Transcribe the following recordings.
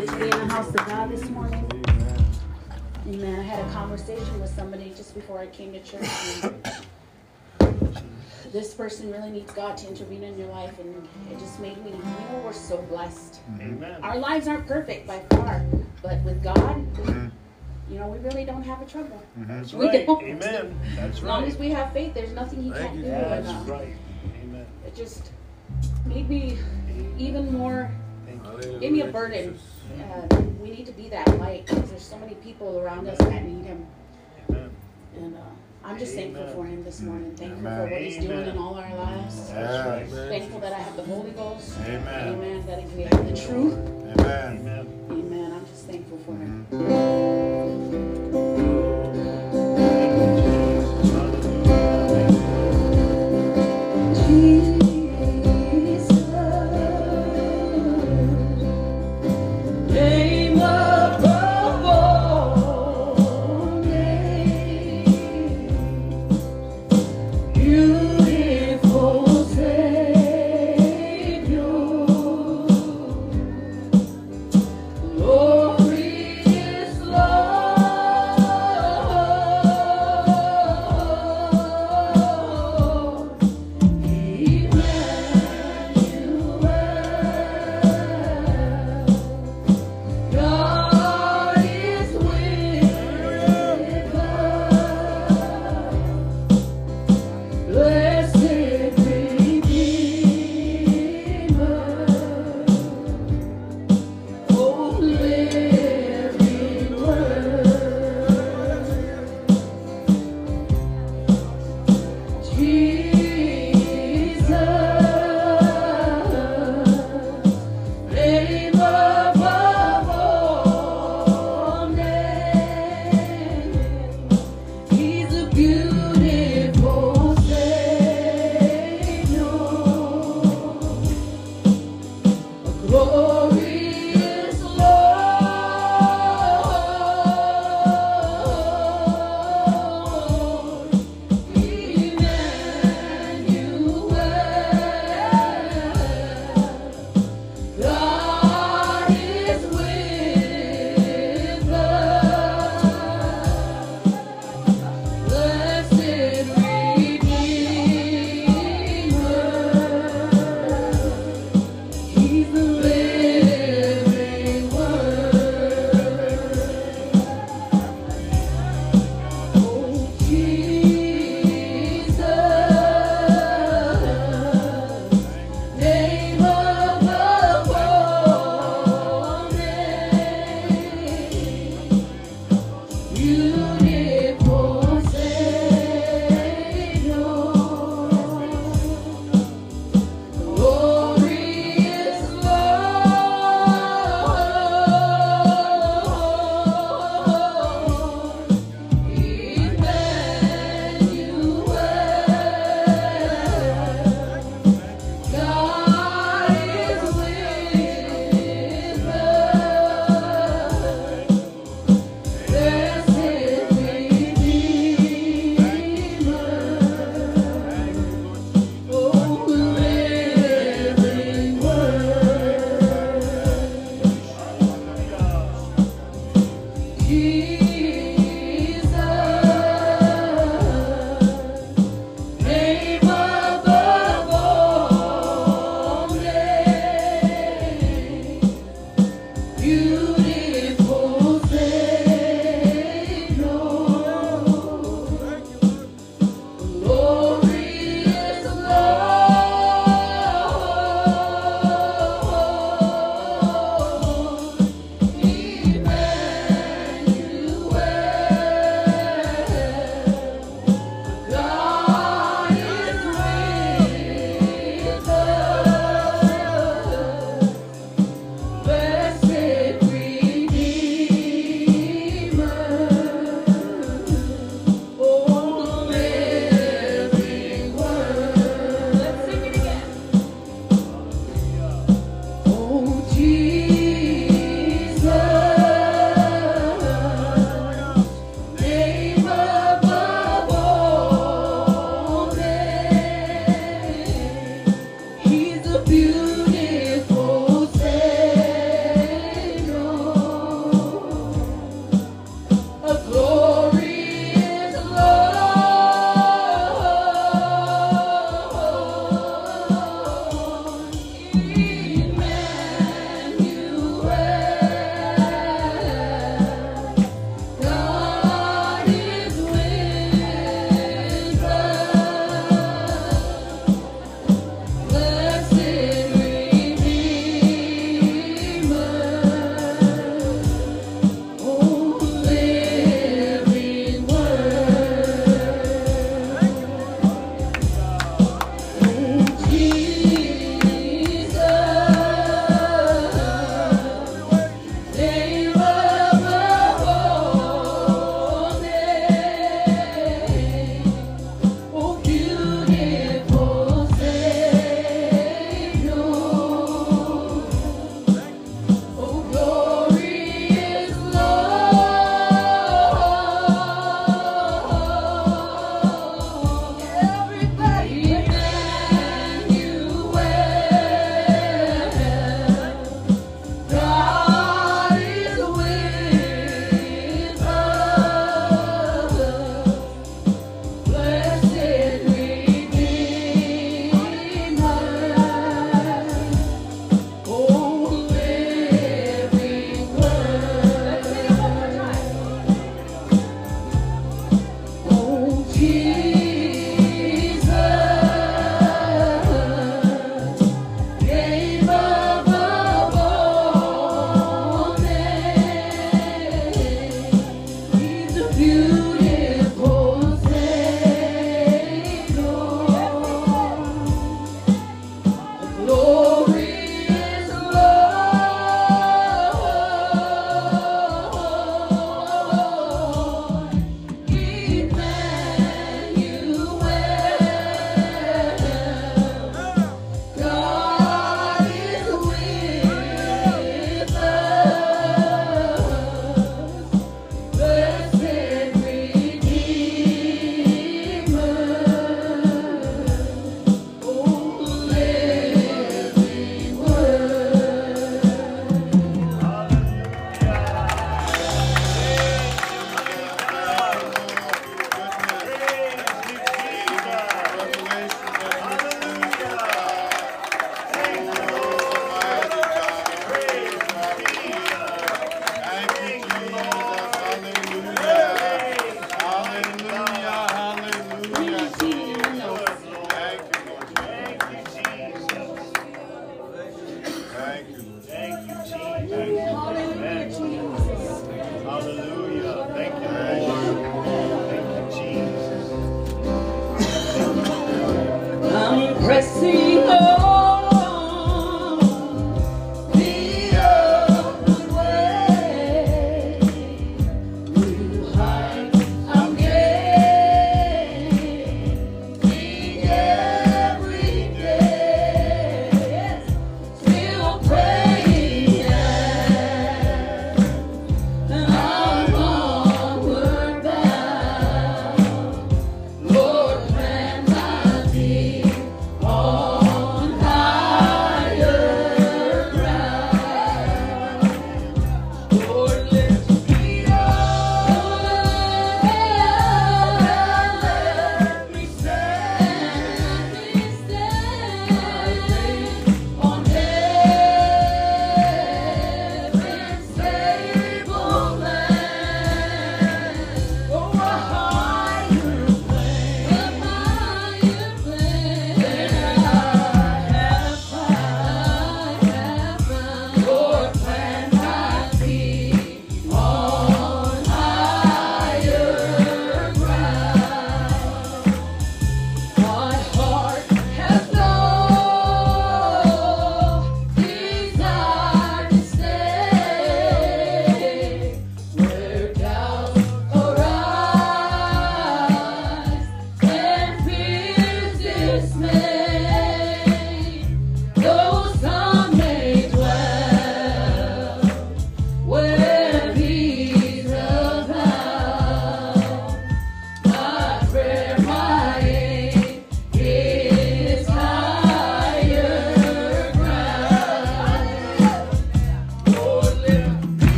good to be in the house of God this morning. Amen. I had a conversation with somebody just before I came to church. And this person really needs God to intervene in your life, and it just made me, you know, we're so blessed. Amen. Our lives aren't perfect by far, but with God, mm-hmm. you know, we really don't have a trouble. Mm-hmm. That's We right. don't. Amen. That's right. As long as we have faith, there's nothing He Thank can't you. do. That's right. Amen. It just made me even more Thank you. Give me a burden. Uh, we need to be that light because there's so many people around us that need him. Amen. And uh, I'm just thankful for him this morning. Thankful for what he's doing in all our lives. That's. Thankful that I have the Holy Ghost. Amen. Amen. That we have the truth. Amen. Amen. Amen. I'm just thankful for him.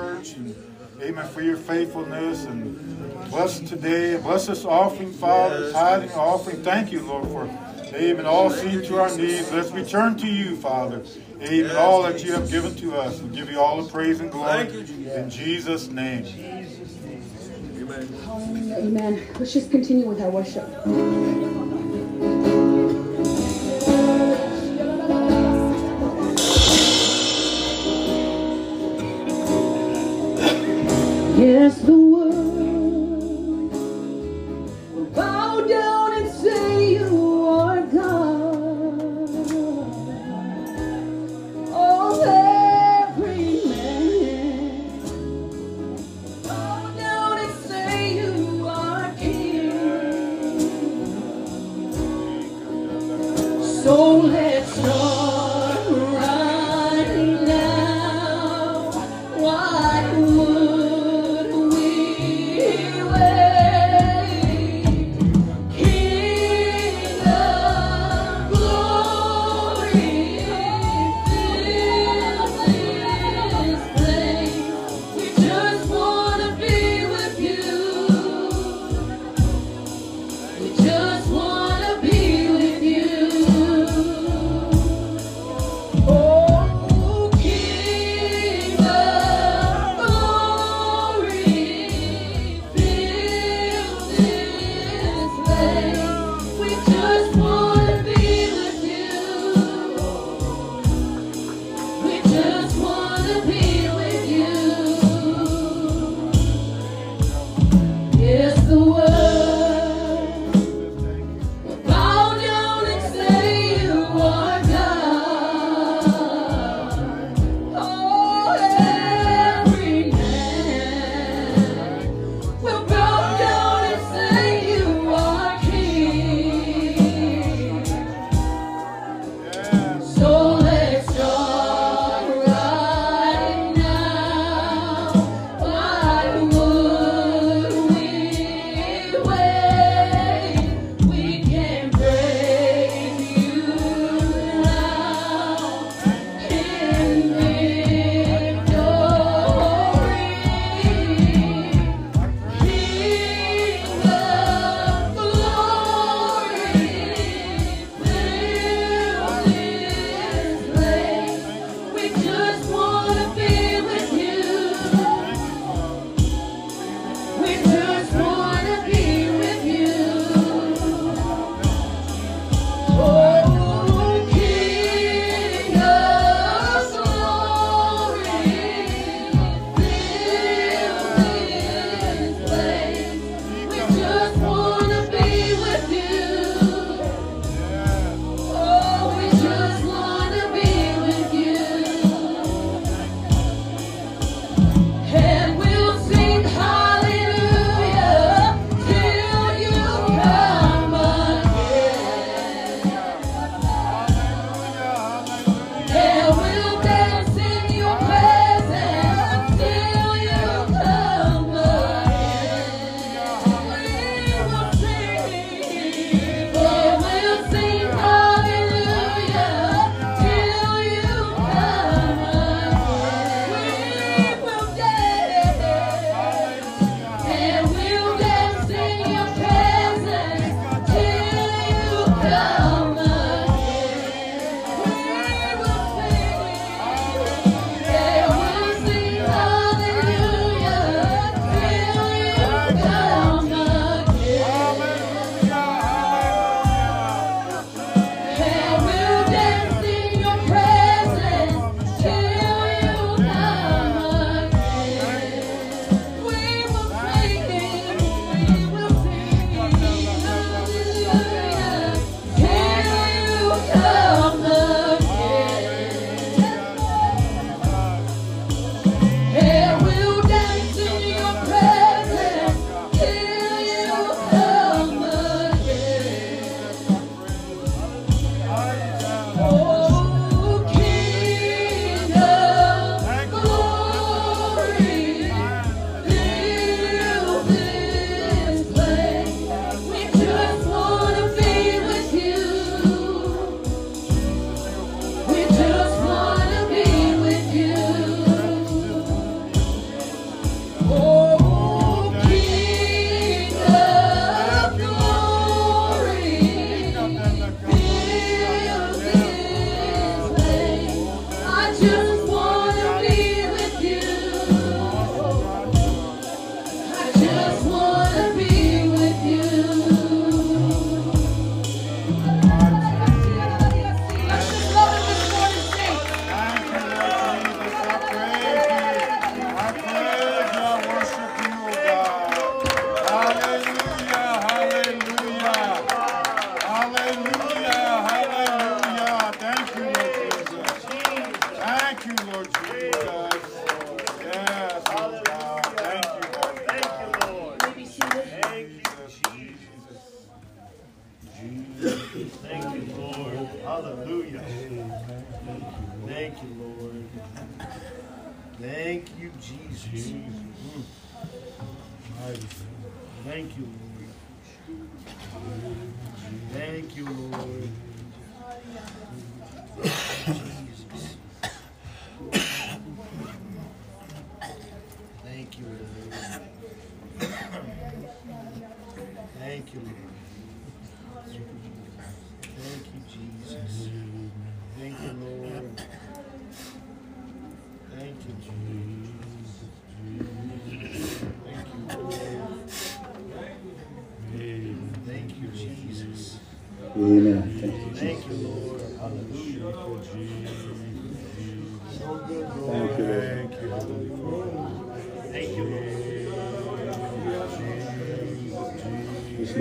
Church and amen for your faithfulness and bless today. Bless this offering, Father, tithing offering. Thank you, Lord, for amen. All see to our needs. Let's return to you, Father. Amen. All that you have given to us. We give you all the praise and glory in Jesus' name. Hallelujah. Amen. Let's just continue with our worship. Yes,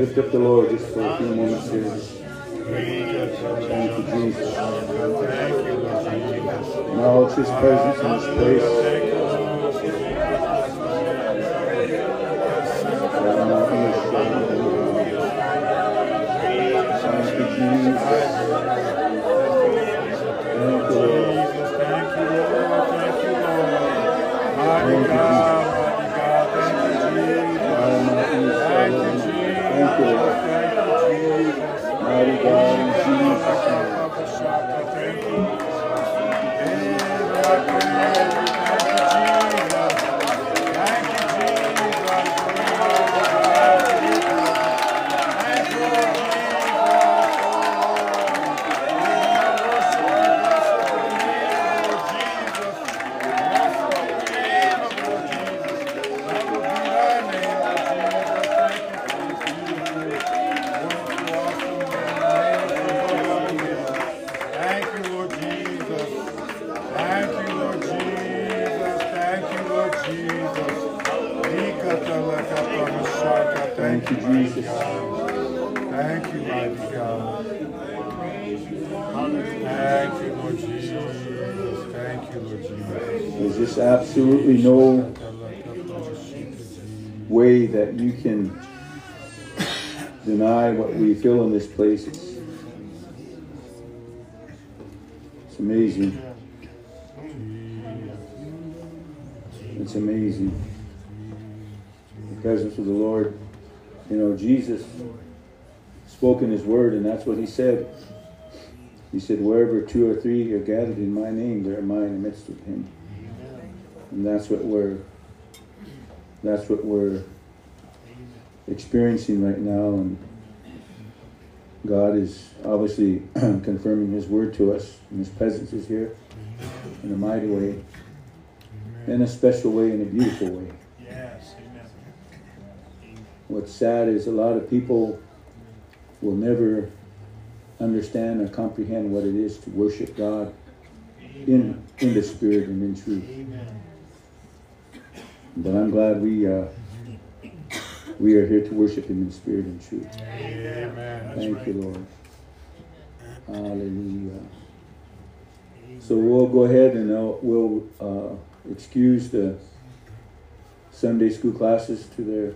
lift up the Lord. Just feel in this place. It's, it's amazing. It's amazing. The presence of the Lord. You know, Jesus spoke in his word, and that's what he said. He said, Wherever two or three are gathered in my name, there am I in the midst of him. And that's what we're that's what we're experiencing right now and God is obviously confirming his word to us and his presence is here in a mighty way in a special way in a beautiful way Yes, amen. what's sad is a lot of people will never understand or comprehend what it is to worship God in in the spirit and in truth Amen. But I'm glad we uh, we are here to worship Him in spirit and truth. Amen. Thank you, Lord. Hallelujah. So we'll go ahead and uh, we'll uh, excuse the Sunday school classes to their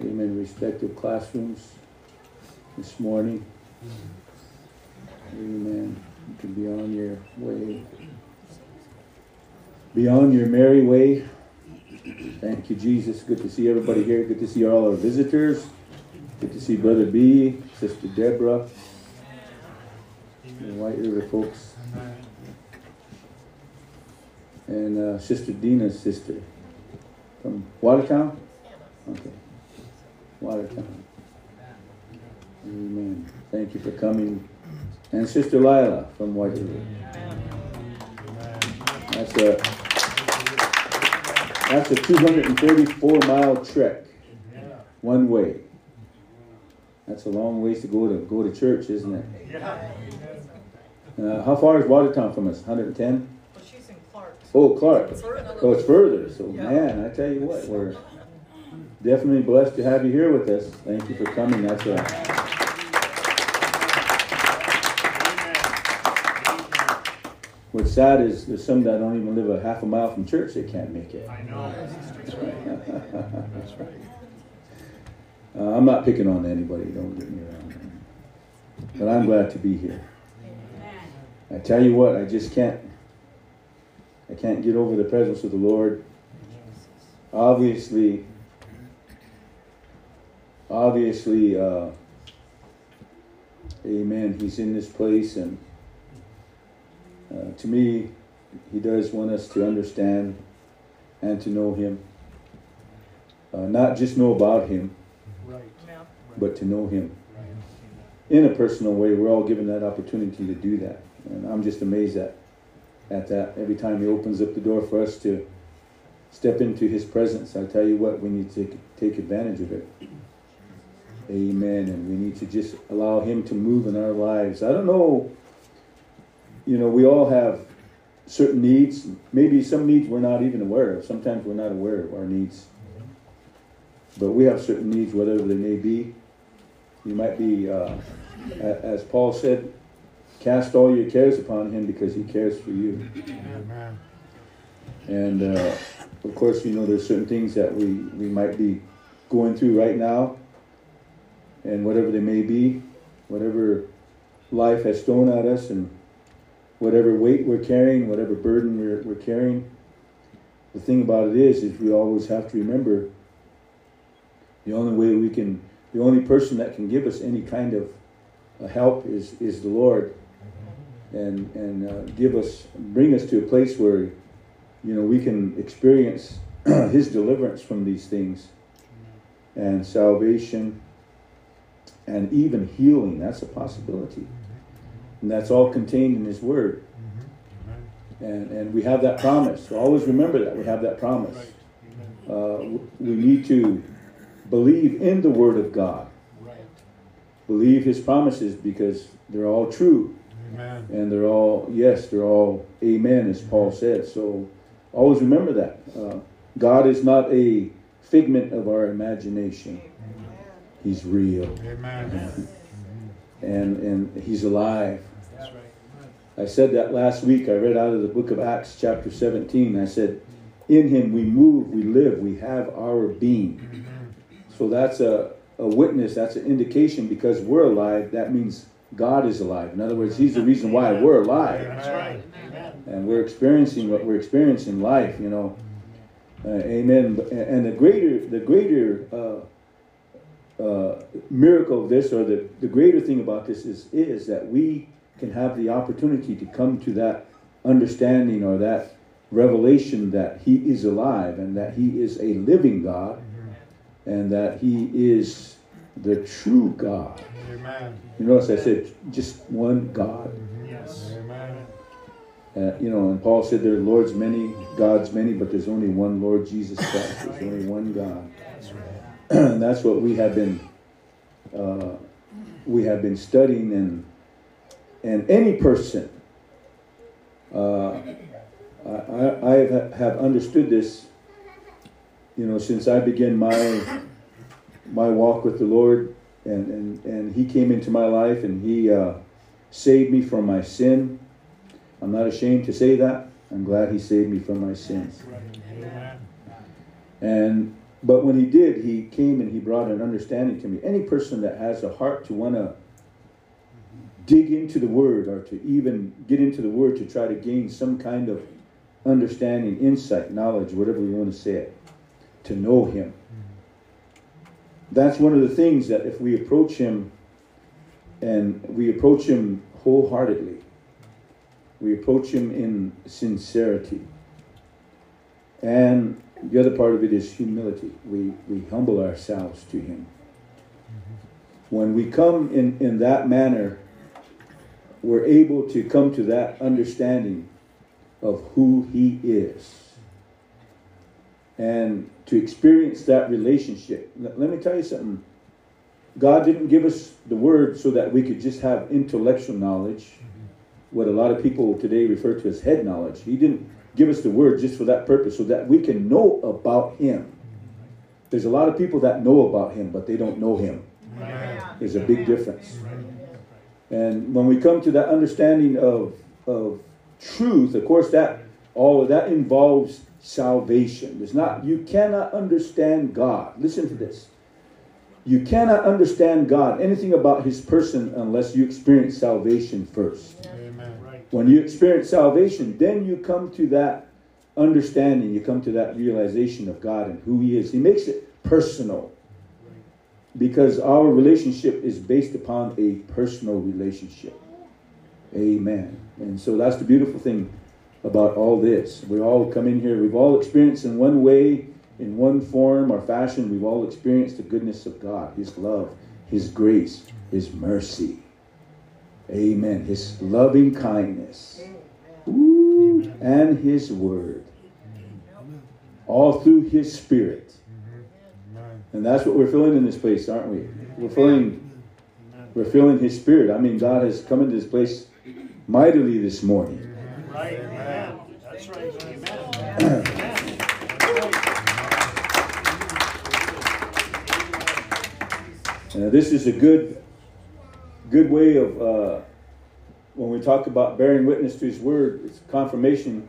amen respective classrooms this morning. Amen. You can be on your way. Be on your merry way. Thank you, Jesus. Good to see everybody here. Good to see all our visitors. Good to see Brother B, Sister Deborah, the White River folks, and uh, Sister Dina's sister from Watertown. Okay, Watertown. Amen. Thank you for coming, and Sister Lila from White River. That's a that's a 234 mile trek, one way. That's a long ways to go to go to church, isn't it? Uh, how far is Watertown from us? 110. Well, she's in Clark. Oh, Clark. Further. Oh, it's further. So, Yeah. man, I tell you what, we're definitely blessed to have you here with us. Thank you for coming. That's a What's sad is there's some that don't even live a half a mile from church. They can't make it. I know. That's right. That's right. Uh, I'm not picking on anybody. Don't get me wrong. But I'm glad to be here. I tell you what, I just can't. I can't get over the presence of the Lord. Obviously, obviously, uh, amen, he's in this place, and to me, he does want us to understand and to know him. Uh, not just know about him, Right. but to know him in a personal way. We're all given that opportunity to do that. And I'm just amazed at, at that. Every time he opens up the door for us to step into his presence, I tell you what, we need to take, take advantage of it. Amen. And we need to just allow him to move in our lives. I don't know, you know, we all have certain needs. Maybe some needs we're not even aware of. Sometimes we're not aware of our needs. But we have certain needs, whatever they may be. You might be, uh, as Paul said, cast all your cares upon him because he cares for you. Amen. And uh, of course, you know, there's certain things that we, we might be going through right now, and whatever they may be, whatever life has thrown at us, and whatever weight we're carrying, whatever burden we're, we're carrying. The thing about it is, is we always have to remember the only way we can, the only person that can give us any kind of uh, help is, is the Lord. And, and uh, give us, bring us to a place where you know, we can experience His deliverance from these things and salvation and even healing. That's a possibility. And that's all contained in His Word. And, and we have that promise. So always remember that. We have that promise. Right. Uh, we need to believe in the Word of God, Right. believe His promises because they're all true. Amen. and they're all yes they're all amen as paul said so always remember that uh, god is not a figment of our imagination he's real Amen. and and he's alive. I said that last week i read out of the book of acts chapter 17 i said in him we move we live we have our being so that's a, a witness that's an indication because we're alive that means god is alive in other words he's the reason why we're alive That's right. And we're experiencing what we're experiencing in life, you know. Uh, amen. And the greater, the greater uh, uh, miracle of this, or the, the greater thing about this, is is that we can have the opportunity to come to that understanding or that revelation that He is alive and that He is a living God, and that He is the true God. Amen. You notice I said just one God. Yes. Amen. Uh, you know, and Paul said there are lords many, gods many, but there's only one Lord Jesus Christ. There's only one God. That's right. and that's what we have been uh, we have been studying and and any person uh, I, I have understood this you know since I began my my walk with the Lord and and, and he came into my life and he uh, saved me from my sin. I'm not ashamed to say that. I'm glad he saved me from my sins. And but when he did, he came and he brought an understanding to me. Any person that has a heart to want to dig into the word or to even get into the word to try to gain some kind of understanding, insight, knowledge, whatever you want to say it, to know him. That's one of the things that if we approach him and we approach him wholeheartedly, we approach him in sincerity. And the other part of it is humility. We, we humble ourselves to Him. Mm-hmm. When we come in, in that manner, we're able to come to that understanding of who He is and to experience that relationship. Let, me tell you something. God didn't give us the word so that we could just have intellectual knowledge, what a lot of people today refer to as head knowledge. He didn't give us the word just for that purpose, so that we can know about Him. There's a lot of people that know about Him, but they don't know Him. There's a big difference. And when we come to that understanding of, of truth, of course, that all of that involves salvation. It's not you cannot understand God. Listen to this. You cannot understand God, anything about His person, unless you experience salvation first. Amen. When you experience salvation, then you come to that understanding, you come to that realization of God and who He is. He makes it personal. Because our relationship is based upon a personal relationship. Amen. And so that's the beautiful thing about all this. We all come in here, we've all experienced in one way, in one form or fashion, we've all experienced the goodness of God, His love, His grace, His mercy. Amen. His loving kindness. Ooh, and His word. All through His Spirit. And that's what we're feeling in this place, aren't we? We're feeling we're feeling his spirit. I mean, God has come into this place mightily this morning. Right, amen. That's right, amen. Uh, this is a good, good way of uh, when we talk about bearing witness to His Word. It's confirmation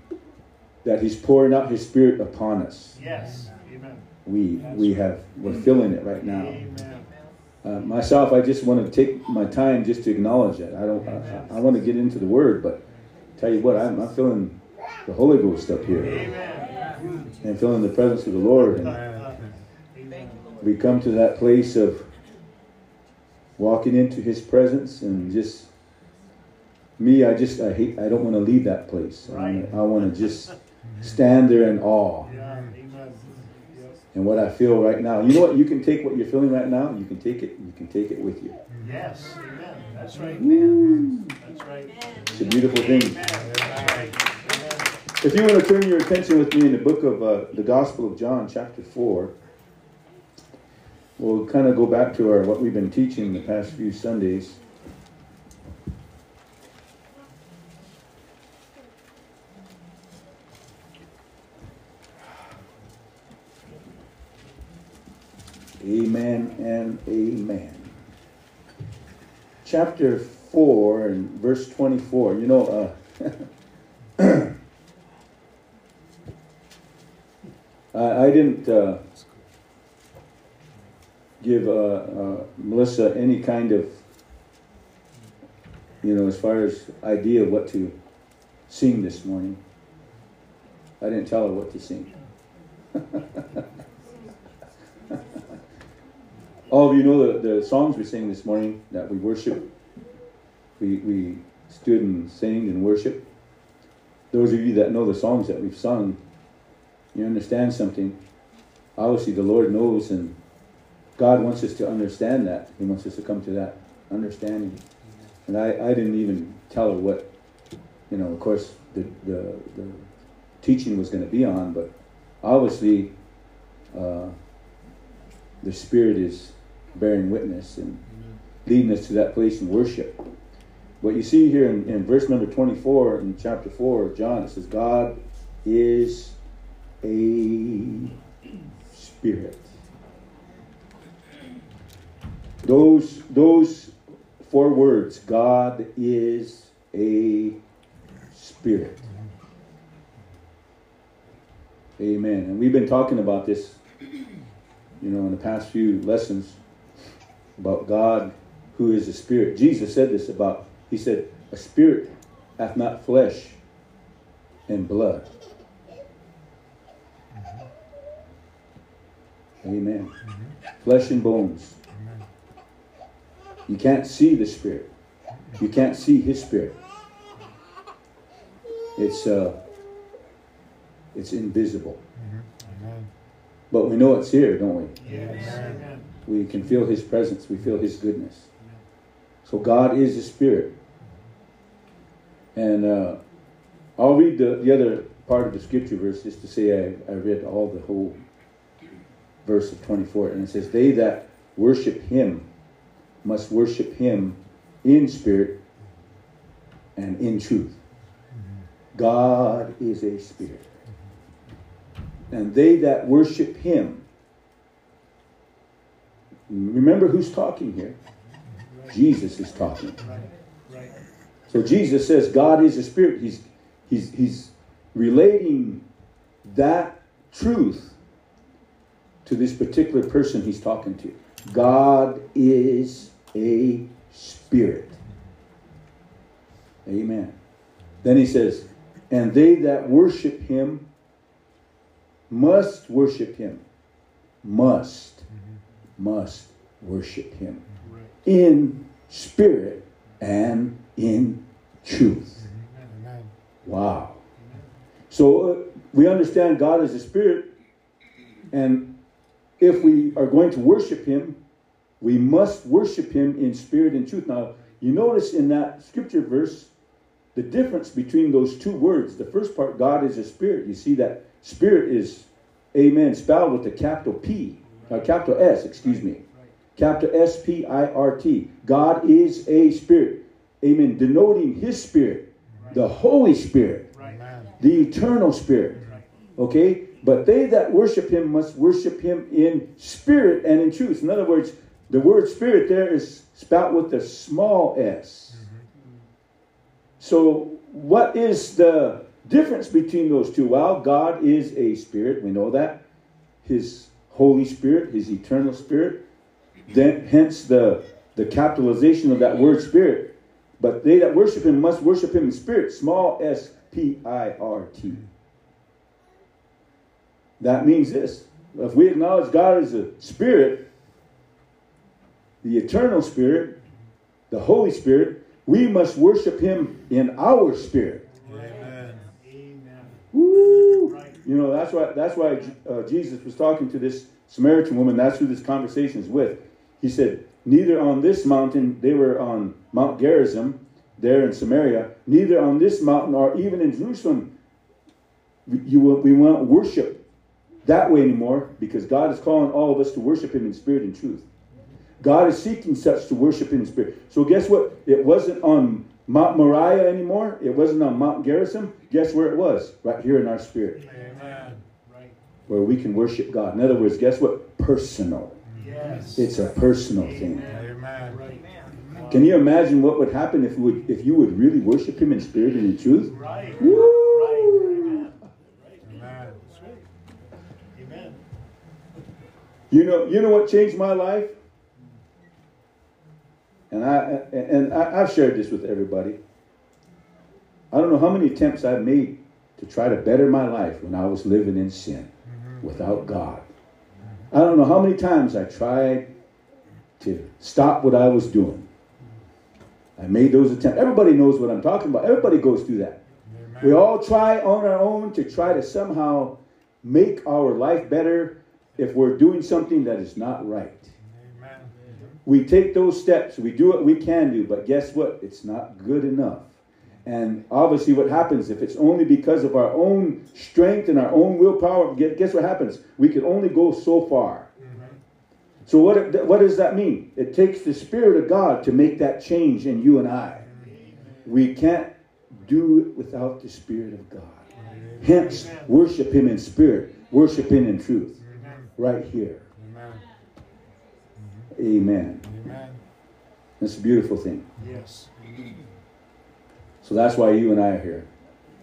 that He's pouring out His Spirit upon us. Yes. We we have we're feeling it right now. Uh, myself, I just want to take my time just to acknowledge that. I don't. I, I want to get into the Word, but tell you what, I'm, I'm feeling the Holy Ghost up here and feeling the presence of the Lord. And we come to that place of walking into his presence and just me i just i hate i don't want to leave that place Right. i want to just stand there in awe Yeah, amen. Yes. And what i feel right now you know what you can take what you're feeling right now you can take it you can take it with you Yes, amen. That's right, man. That's right. it's a beautiful thing. Right. If you want to turn your attention with me in the book of uh, the gospel of john chapter 4 we'll kind of go back to our what we've been teaching the past few sundays Amen and amen. Chapter 4 and verse 24. You know, uh, I, I didn't uh, give uh, uh, Melissa any kind of, you know, as far as idea of what to sing this morning. I didn't tell her what to sing. All of you know the, the songs we sang this morning that we worship. We, we stood and sang and worship. Those of you that know the songs that we've sung, you understand something. Obviously, the Lord knows, and God wants us to understand that. He wants us to come to that understanding. And I, I didn't even tell her what, you know, of course, the, the, the teaching was going to be on, but obviously, uh, the Spirit is bearing witness and leading us to that place in worship. What you see here in, in verse number 24 in chapter 4 of John, it says, God is a spirit. Those, those four words, God is a spirit. Amen. And we've been talking about this, you know, in the past few lessons about God who is a spirit. Jesus said this about, he said, a spirit hath not flesh and blood. Mm-hmm. Amen. Mm-hmm. Flesh and bones. You can't see the spirit. You can't see his spirit. It's uh it's invisible. Mm-hmm. But we know it's here, don't we? Yes, amen. We can feel his presence, we feel his goodness. So God is a spirit. And uh, I'll read the, the other part of the scripture verse just to say I, I read all the whole verse of 24. And it says, They that worship him must worship him in spirit and in truth. God is a spirit. And they that worship him, remember who's talking here? Jesus is talking. So Jesus says God is a spirit. He's he's he's relating that truth to this particular person he's talking to. God is a spirit. Amen. Then he says, and they that worship him must worship him. Must. Must. worship him in spirit and in truth. Wow. So uh, we understand God is a spirit, and if we are going to worship him, we must worship him in spirit and truth. Now, you notice in that scripture verse the difference between those two words. The first part, God is a spirit. You see that spirit is, amen, spelled with a capital P, uh, capital S, excuse me. Capital S P I R T. God is a spirit. Amen. Denoting his spirit, the Holy Spirit, the eternal spirit. Okay? But they that worship him must worship him in spirit and in truth. In other words, the word spirit there is spelled with a small s. So, what is the difference between those two? Well, God is a spirit. We know that. His Holy Spirit, His eternal spirit. Then, hence the, the capitalization of that word spirit. But they that worship Him must worship Him in spirit. Small s P I R T. That means this. If we acknowledge God as a spirit, the eternal spirit, the Holy Spirit, we must worship him in our spirit. Amen. You know, that's why that's why uh, Jesus was talking to this Samaritan woman. That's who this conversation is with. He said, Neither on this mountain, they were on Mount Gerizim, there in Samaria, neither on this mountain or even in Jerusalem, you will, we won't worship that way anymore because God is calling all of us to worship Him in spirit and truth. God is seeking such to worship in spirit. So guess what? It wasn't on Mount Moriah anymore. It wasn't on Mount Gerizim. Guess where it was? Right here in our spirit, Amen. Right. where we can worship God. In other words, guess what? Personal. Yes. It's a personal thing. Amen. Right. Can you imagine what would happen if you would if you would really worship Him in spirit and in truth? Right. Woo! Amen. Amen. Right. Amen. You know, you know what changed my life? And I and I, I've shared this with everybody. I don't know how many attempts I've made to try to better my life when I was living in sin mm-hmm. without God. I don't know how many times I tried to stop what I was doing. I made those attempts. Everybody knows what I'm talking about. Everybody goes through that. We all try on our own to try to somehow make our life better if we're doing something that is not right. We take those steps, we do what we can do, but guess what? It's not good enough. And obviously, what happens if it's only because of our own strength and our own willpower? Guess what happens? We can only go so far. So, what, what does that mean? It takes the Spirit of God to make that change in you and I. We can't do it without the Spirit of God. Hence, worship Him in spirit, worship Him in truth. Right here. Amen. Amen. That's a beautiful thing. Yes. So that's why you and I are here.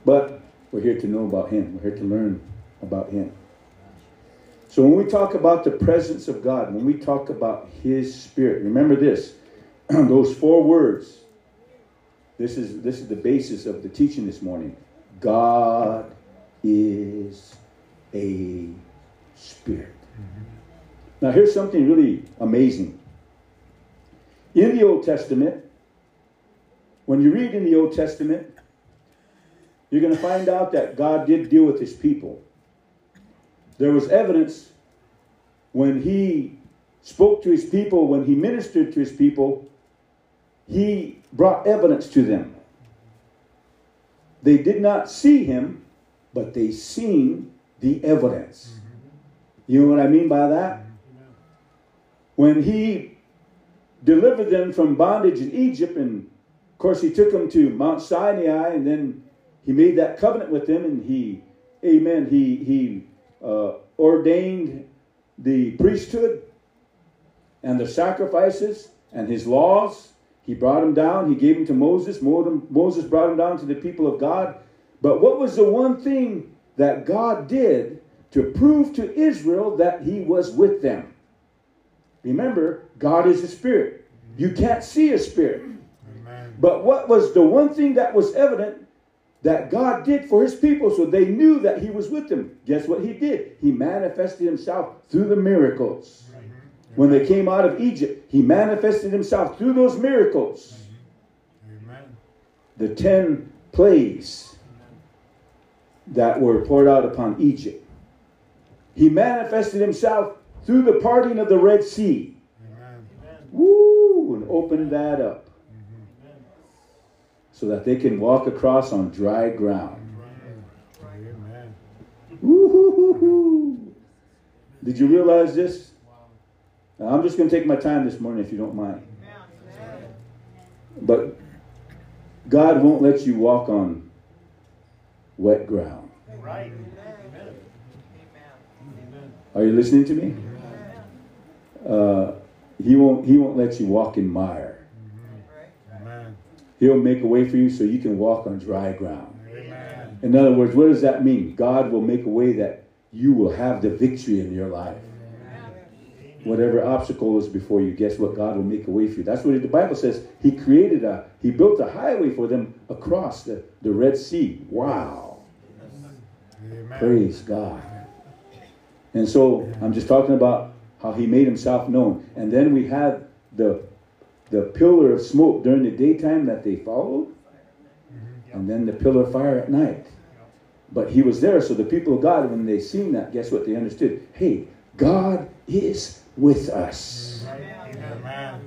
But we're here to know about Him. We're here to learn about Him. So when we talk about the presence of God, when we talk about His Spirit, remember this: those four words. This is this is the basis of the teaching this morning. God is a spirit. Mm-hmm. Now here's something really amazing. In the Old Testament, when you read in the Old Testament, you're going to find out that God did deal with his people. There was evidence when he spoke to his people, when he ministered to his people, he brought evidence to them. They did not see him, but they seen the evidence. You know what I mean by that? When he delivered them from bondage in Egypt, and of course he took them to Mount Sinai, and then he made that covenant with them, and he, Amen. He he uh, ordained the priesthood and the sacrifices and his laws. He brought them down. He gave them to Moses. Moses brought them down to the people of God. But what was the one thing that God did to prove to Israel that he was with them? Remember, God is a spirit. You can't see a spirit. Amen. But what was the one thing that was evident that God did for his people so they knew that he was with them? Guess what he did? He manifested himself through the miracles. When they came out of Egypt, he manifested himself through those miracles. Amen. The ten plagues that were poured out upon Egypt. He manifested himself through the parting of the Red Sea. Amen. Woo! And opened that up. Mm-hmm. So that they can walk across on dry ground. Amen. Woo-hoo-hoo-hoo. Did you realize this? I'm just going to take my time this morning if you don't mind. But God won't let you walk on wet ground. Right. Are you listening to me? Uh, he won't. He won't let you walk in mire. Amen. He'll make a way for you so you can walk on dry ground. Amen. In other words, what does that mean? God will make a way that you will have the victory in your life. Whatever obstacle is before you, guess what? God will make a way for you. That's what the Bible says. He created a, He built a highway for them across the, the Red Sea. Wow. Amen. Praise God. And so I'm just talking about how He made Himself known. And then we had the, the pillar of smoke during the daytime that they followed, mm-hmm. and then the pillar of fire at night. But He was there, so the people of God, when they seen that, guess what? They understood. Hey, God is with us. Amen.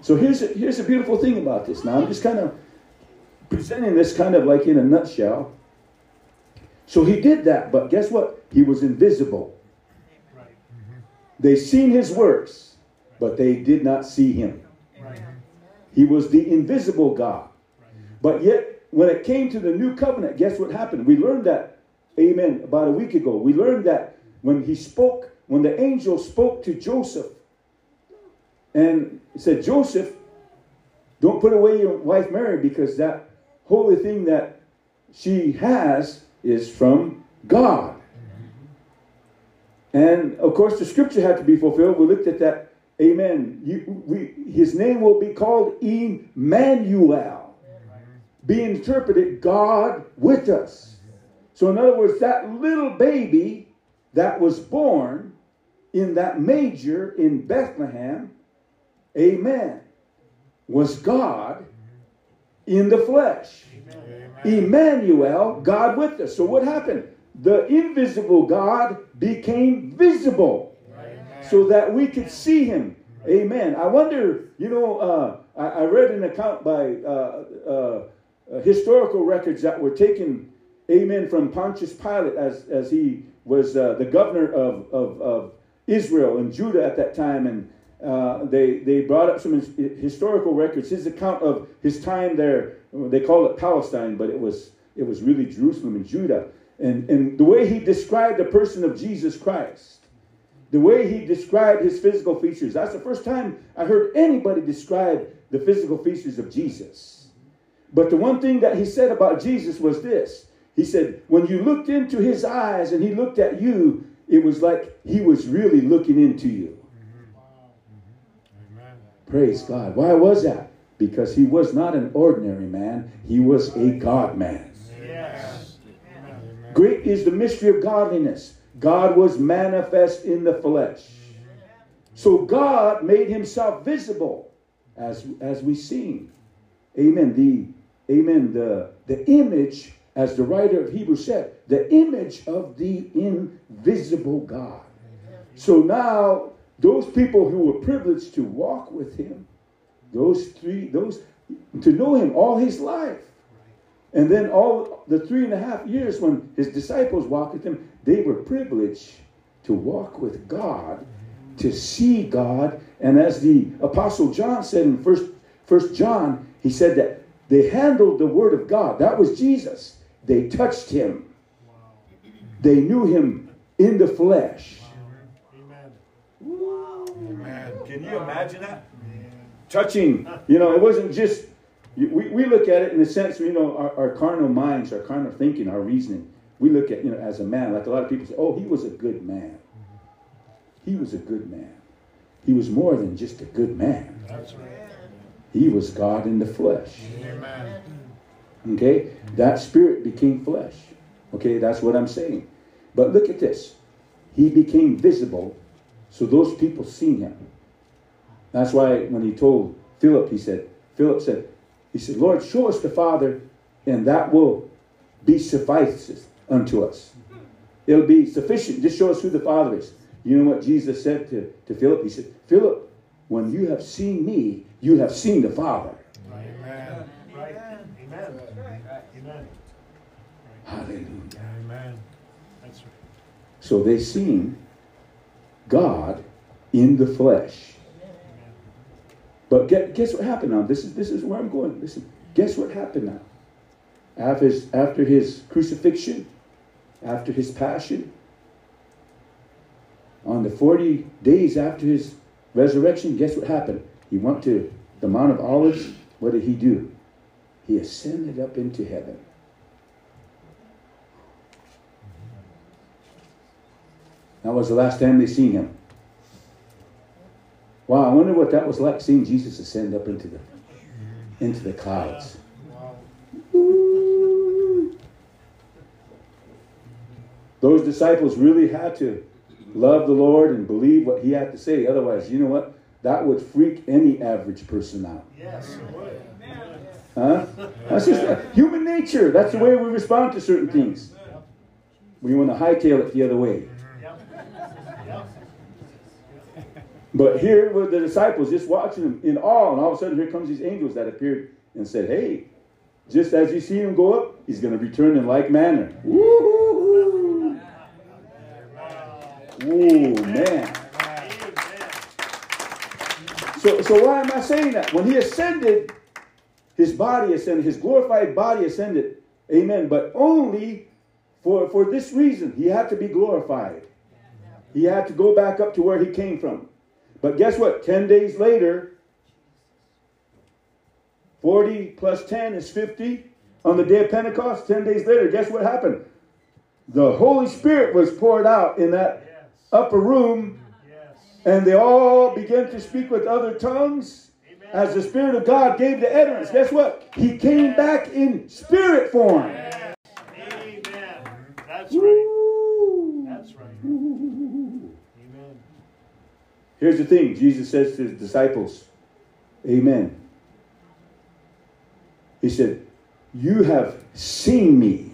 So here's a, here's a beautiful thing about this. Now I'm just kind of presenting this kind of like in a nutshell. So he did that, but guess what? He was invisible. They seen his works, but they did not see him. He was the invisible God. But yet, when it came to the new covenant, guess what happened? We learned that, amen, about a week ago. We learned that when he spoke, when the angel spoke to Joseph and said, Joseph, don't put away your wife Mary because that holy thing that she has is from God. And of course, the scripture had to be fulfilled. We looked at that. Amen. You, we, his name will be called Emmanuel, being interpreted God with us. So, in other words, that little baby that was born in that manger in Bethlehem, amen, was God in the flesh. Emmanuel, God with us. So what happened? The invisible God became visible so that we could see him. Amen. I wonder, you know, uh, I, I, read an account by uh, uh, historical records that were taken, amen, from Pontius Pilate as, as he was uh, the governor of, of, of Israel and Judah at that time. And uh, they, they brought up some historical records, his account of his time there. They call it Palestine, but it was, it was really Jerusalem and Judah. And, and the way he described the person of Jesus Christ, the way he described his physical features, that's the first time I heard anybody describe the physical features of Jesus. But the one thing that he said about Jesus was this He said, when you looked into his eyes and he looked at you, it was like he was really looking into you. Praise God. Why was that? Because he was not an ordinary man, he was a God man. Is the mystery of godliness. God was manifest in the flesh. So God made himself visible as, as we seen. Amen. The amen. The, the image, as the writer of Hebrews said, the image of the invisible God. So now those people who were privileged to walk with him, those three, those to know him all his life. And then all the three and a half years when his disciples walked with him, they were privileged to walk with God, to see God. And as the apostle John said in first, first John, he said that they handled the word of God. That was Jesus. They touched him. They knew him in the flesh. Amen. Can you imagine that? Touching, you know, it wasn't just, we, we look at it in the sense, you know, our, our carnal minds, our carnal thinking, our reasoning. We look at, you know, as a man, like a lot of people say, oh, he was a good man. He was a good man. He was more than just a good man. That's right. He was God in the flesh. Amen. Okay? That spirit became flesh. Okay, that's what I'm saying. But look at this. He became visible So those people seen him. That's why when he told Philip, he said, Philip said, he said, Lord, show us the Father, and that will be suffices unto us. It'll be sufficient. Just show us who the Father is. You know what Jesus said to, to Philip? He said, Philip, when you have seen me, you have seen the Father. Amen. Right. Amen. Amen. Hallelujah. Amen. That's right. So they seen God in the flesh. But get, guess what happened now? This is this is where I'm going. Listen, guess what happened now? After his, after his crucifixion, after his passion, on the 40 days after his resurrection, guess what happened? He went to the Mount of Olives. What did he do? He ascended up into heaven. That was the last time they seen him. Wow, I wonder what that was like seeing Jesus ascend up into the into the clouds. Ooh. Those disciples really had to love the Lord and believe what he had to say. Otherwise, you know what? That would freak any average person out. Yes, it would. Huh? That's just uh, human nature. That's the way we respond to certain things. We want to hightail it the other way. Yep. Yep. But here were the disciples just watching him in awe, and all of a sudden here comes these angels that appeared and said, Hey, just as you see him go up, he's going to return in like manner. Woo! Whoa, man. So, so why am I saying that? When he ascended, his body ascended, his glorified body ascended. Amen. But only for, for this reason. He had to be glorified. He had to go back up to where he came from. But guess what? 10 days later, 40 plus 10 is 50. On the day of Pentecost, 10 days later, guess what happened? The Holy Spirit was poured out in that Yes. upper room Yes. and they all began to speak with other tongues as the Spirit of God gave the utterance. Guess what? He came back in spirit form. Yes. Amen. That's right. That's right. Here's the thing Jesus says to his disciples, Amen. He said, You have seen me.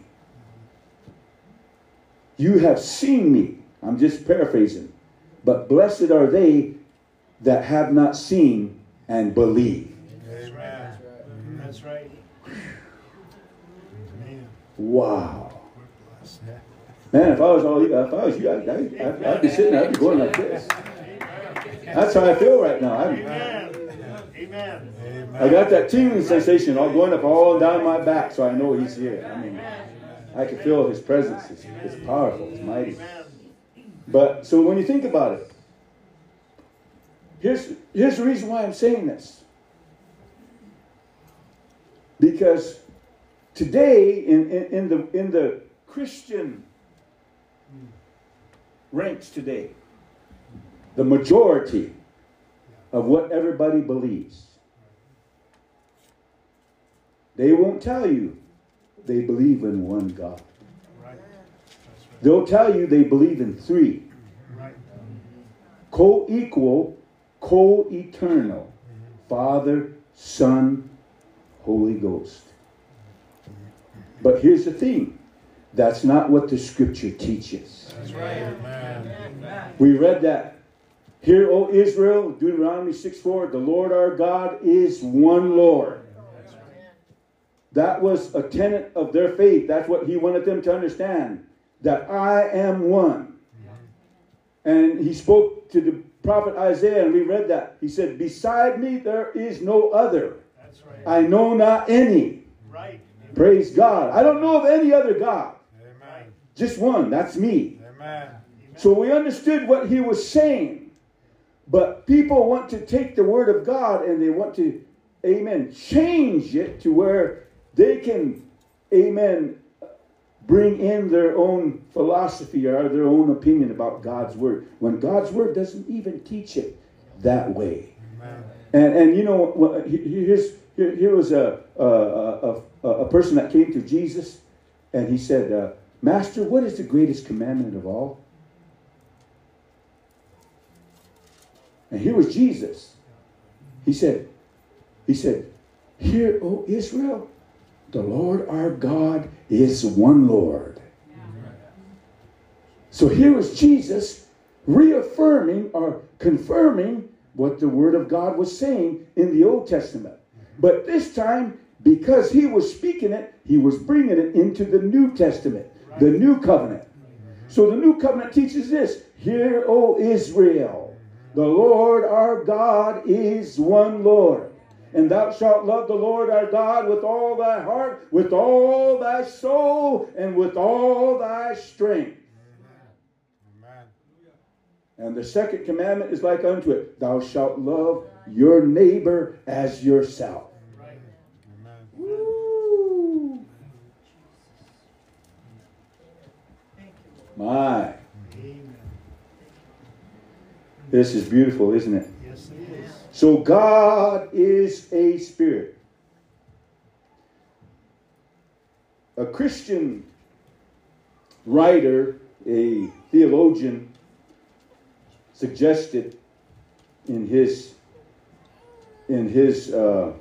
You have seen me. I'm just paraphrasing. But blessed are they that have not seen and believe. Amen. That's right. Wow. Man, if I was all you, if I was you, I'd, I'd, I'd, I'd be sitting there, I'd be going like this. That's how I feel right now. I'm, Amen. Amen. I got that tingling sensation all going up all down my back, so I know he's here. I mean, I can feel his presence. It's, it's powerful. It's mighty. But so when you think about it, here's here's the reason why I'm saying this. Because today in, in, in the in the Christian ranks today, the majority of what everybody believes. They won't tell you they believe in one God. They'll tell you they believe in three Right. co equal, co eternal Father, Son, Holy Ghost. But here's the thing that's not what the scripture teaches. That's right. Amen. We read that. Hear, O Israel, Deuteronomy 6 4, the Lord our God is one Lord. That was a tenet of their faith. That's what he wanted them to understand. That I am one. And he spoke to the prophet Isaiah, and we read that. He said, Beside me there is no other. Right. I know not any. Right. Praise God. I don't know of any other God. Amen. Just one. That's me. Amen. So we understood what he was saying. But people want to take the word of God and they want to, amen, change it to where they can, amen, bring in their own philosophy or their own opinion about God's word. When God's word doesn't even teach it that way. Amen. And, and you know, he- he- here's, here, here was a, a, a, a, a person that came to Jesus and he said, uh, Master, what is the greatest commandment of all? And here was Jesus. He said, He said, Hear, O Israel, the Lord our God is one Lord. So here was Jesus reaffirming or confirming what the Word of God was saying in the Old Testament. But this time, because he was speaking it, he was bringing it into the New Testament, the New Covenant. So the New Covenant teaches this Hear, O Israel, the Lord our God is one Lord. And thou shalt love the Lord our God with all thy heart, with all thy soul, and with all thy strength. And the second commandment is like unto it Thou shalt love your neighbor as yourself. Woo. My. This is beautiful, isn't it? Yes, it is. So God is a spirit. A Christian writer, a theologian, suggested in his in his uh,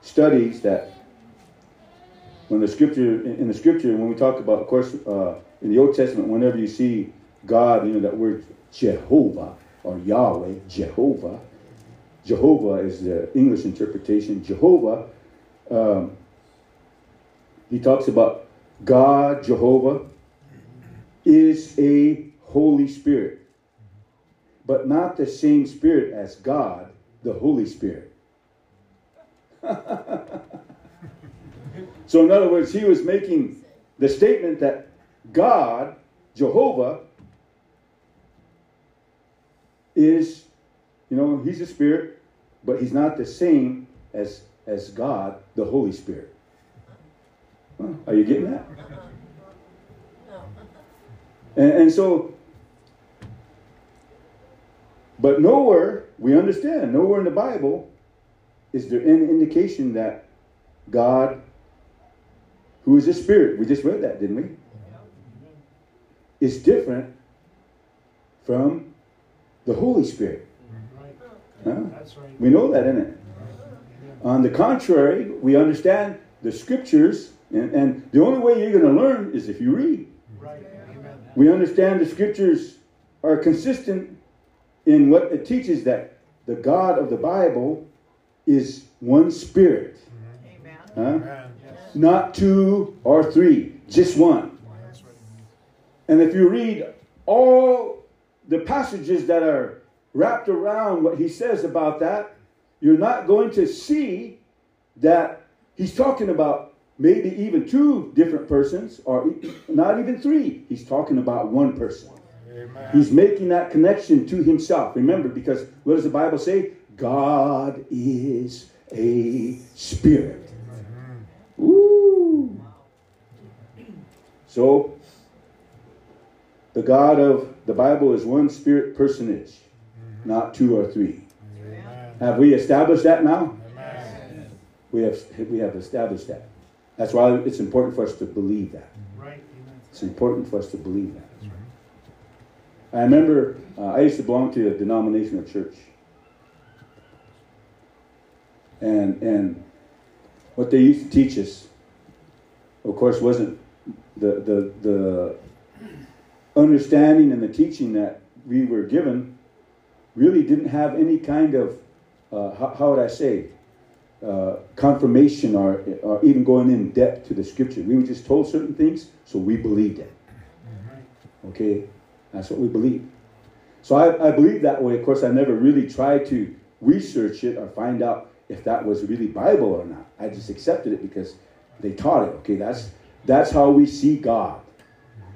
studies that when the scripture in the scripture when we talk about of course uh, in the Old Testament whenever you see God you know that word Jehovah or Yahweh Jehovah Jehovah is the English interpretation Jehovah um, he talks about God Jehovah is a Holy Spirit but not the same Spirit as God, the Holy Spirit. so, in other words, he was making the statement that God, Jehovah, is, you know, he's a spirit, but he's not the same as, as God, the Holy Spirit. Huh? Are you getting that? And, and so but nowhere, we understand, nowhere in the Bible is there any indication that God, who is a spirit, we just read that, didn't we? Is different from the Holy Spirit. Huh? That's right. We know that, isn't it? On the contrary, we understand the scriptures, and, and the only way you're going to learn is if you read. Right. We understand the scriptures are consistent in what it teaches that the God of the Bible is one spirit. Huh? Amen. Not two or three, just one. And if you read all the passages that are wrapped around what he says about that, you're not going to see that he's talking about maybe even two different persons or not even three. He's talking about one person. Amen. He's making that connection to himself. Remember, because what does the Bible say? God is a spirit. Mm-hmm. Woo. So, the God of the Bible is one spirit personage, not two or three. Amen. Have we established that now? Amen. We have, we have established that. That's why it's important for us to believe that. Right. It's important for us to believe that. I remember uh, I used to belong to a denominational church. And, and what they used to teach us, of course, wasn't the, the, the understanding and the teaching that we were given really didn't have any kind of, uh, how, how would I say, uh, confirmation or, or even going in depth to the scripture. We were just told certain things, so we believed it. Okay? That's what we believe. So I, I believe that way. Of course, I never really tried to research it or find out if that was really Bible or not. I just accepted it because they taught it. Okay, that's that's how we see God.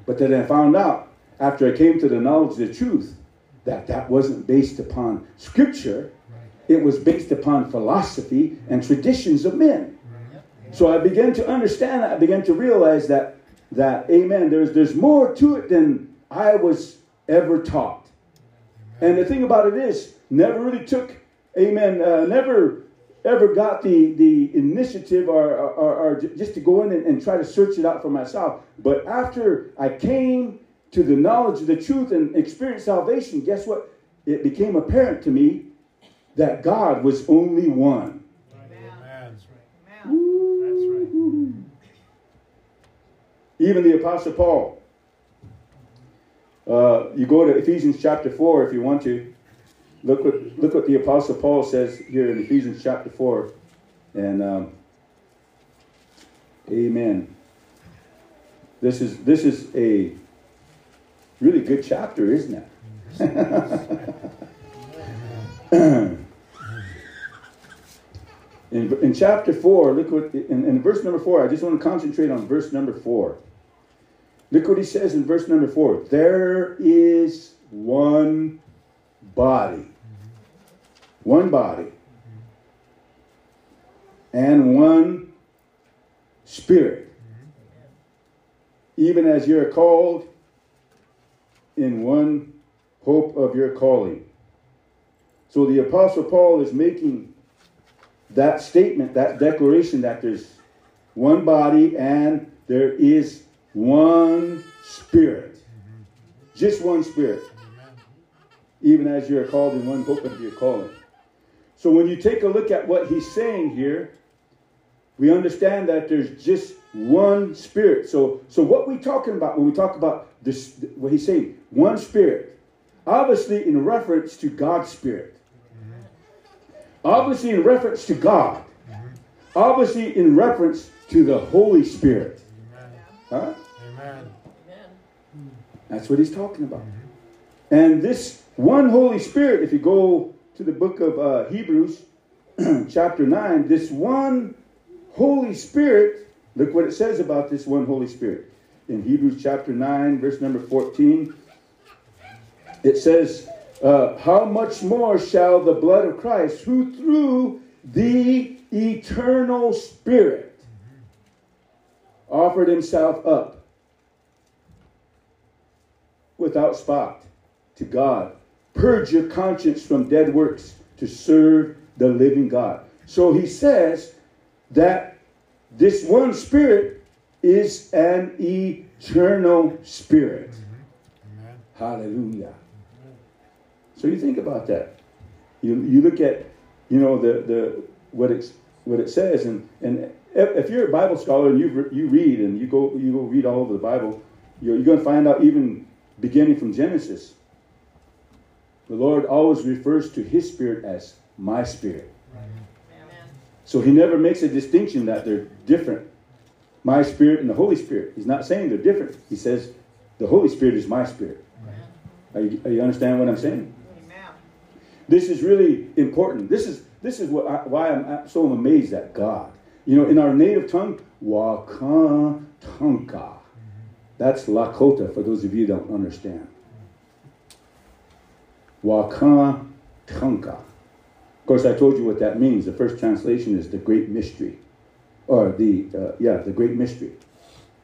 But then I found out after I came to the knowledge of the truth that that wasn't based upon Scripture. It was based upon philosophy and traditions of men. So I began to understand. I began to realize that that Amen. There's there's more to it than I was ever taught. And the thing about it is, never really took, amen, uh, never ever got the, the initiative or, or, or just to go in and, and try to search it out for myself. But after I came to the knowledge of the truth and experienced salvation, guess what? it became apparent to me that God was only one. Amen. That's right. Even the Apostle Paul. Uh, you go to Ephesians chapter 4 if you want to. Look what, look what the Apostle Paul says here in Ephesians chapter 4. And um, amen. This is, this is a really good chapter, isn't it? in, in chapter 4, look what, in, in verse number 4, I just want to concentrate on verse number 4. Look what he says in verse number 4. There is one body. One body. And one spirit. Even as you're called in one hope of your calling. So the Apostle Paul is making that statement, that declaration that there's one body and there is one spirit. Just one spirit. Even as you're called in one hope of your calling. So when you take a look at what he's saying here, we understand that there's just one spirit. So, so what we talking about when we talk about this, what he's saying, one spirit, obviously in reference to God's spirit, obviously in reference to God, obviously in reference to the Holy Spirit. Huh? Amen. That's what he's talking about. And this one Holy Spirit, if you go to the book of uh, Hebrews, chapter 9, this one Holy Spirit, look what it says about this one Holy Spirit. In Hebrews chapter 9, verse number 14, it says, uh, How much more shall the blood of Christ, who through the eternal Spirit offered himself up without spot to God, purge your conscience from dead works to serve the living God. So he says that this one spirit is an eternal spirit. Amen. Hallelujah. So you think about that. You, you look at, you know, the, the what it's what it says, and and if, you're a Bible scholar and you you read and you go you go read all over the Bible, you're, you're going to find out even beginning from Genesis, the Lord always refers to His Spirit as my Spirit. So He never makes a distinction that they're different. My Spirit and the Holy Spirit. He's not saying they're different. He says the Holy Spirit is my Spirit. Are you, are you understand what I'm saying? This is really important. This is this is what I, why I'm so amazed at God. You know, in our native tongue, Wakantanka. That's Lakota for those of you who don't understand. Wakantanka. Of course, I told you what that means. The first translation is the great mystery, or the uh, yeah, the great mystery,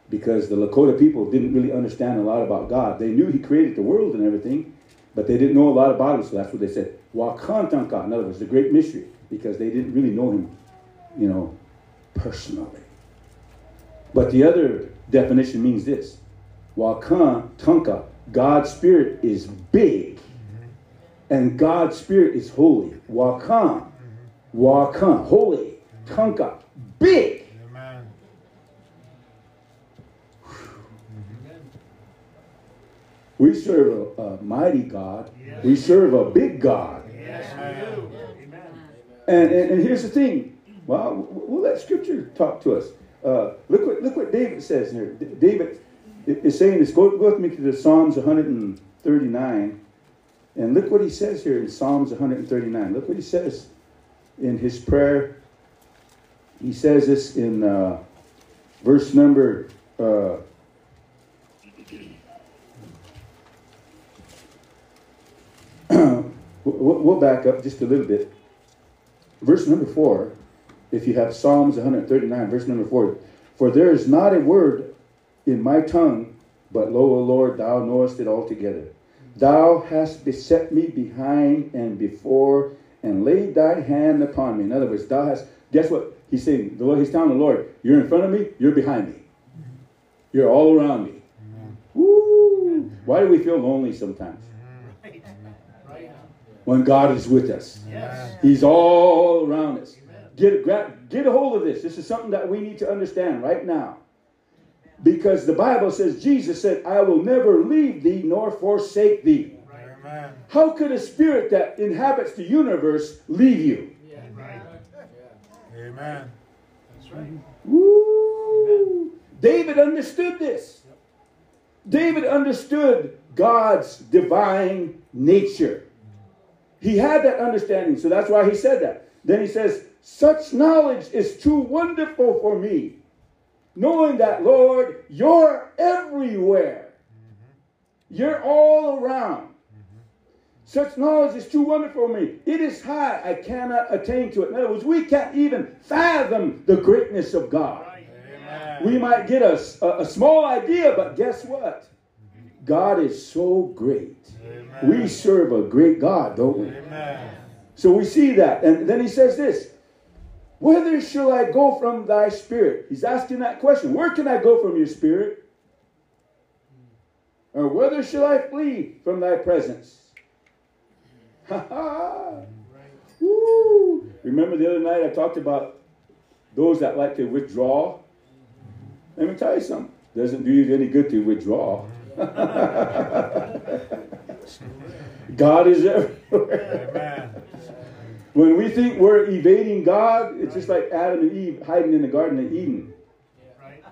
because the Lakota people didn't really understand a lot about God. They knew He created the world and everything, but they didn't know a lot about Him. So that's what they said. Wakantanka. In other words, the great mystery, because they didn't really know Him, you know, personally. But the other definition means this: Wakantanka. God's spirit is big and God's spirit is holy. Wakan, wakan, holy, tanka, big. Amen. We serve a, a mighty God. We serve a big God. Yes, we do. And, and, and here's the thing. Well, we'll let Scripture talk to us. Uh, look what look what David says here. D- David is saying this. Go, go with me to the Psalms 139. And look what he says here in Psalms 139. Look what he says in his prayer. He says this in uh, verse number. Uh, we'll, back up just a little bit. Verse number four, if you have Psalms 139, verse number four. For there is not a word in my tongue, but lo, O Lord, thou knowest it altogether. Thou hast beset me behind and before, and laid thy hand upon me. In other words, thou hast, guess what? He's saying, the Lord, he's telling the Lord, you're in front of me, you're behind me. You're all around me. Woo! Why do we feel lonely sometimes? when God is with us. He's all around us. Get, grab, get a hold of this. This is something that we need to understand right now. Because the Bible says, Jesus said, I will never leave thee nor forsake thee. How could a spirit that inhabits the universe leave you? Right. Amen. That's right. Woo! David understood this. David understood God's divine nature. He had that understanding, so that's why he said that. Then he says, Such knowledge is too wonderful for me, knowing that, Lord, you're everywhere. Mm-hmm. You're all around. Such knowledge is too wonderful for me. It is high, I cannot attain to it. In other words, we can't even fathom the greatness of God. Amen. We might get a, a, a small idea, but guess what? God is so great. Amen. We serve a great God, don't we? Amen. So we see that. And then he says this Whither shall I go from thy spirit? He's asking that question. Where can I go from your spirit? Or whither shall I flee from thy presence? Woo! Remember the other night I talked about those that like to withdraw? Let me tell you something. Doesn't do you any good to withdraw. God is everywhere. When we think we're evading God, it's just like Adam and Eve hiding in the Garden of Eden. Right.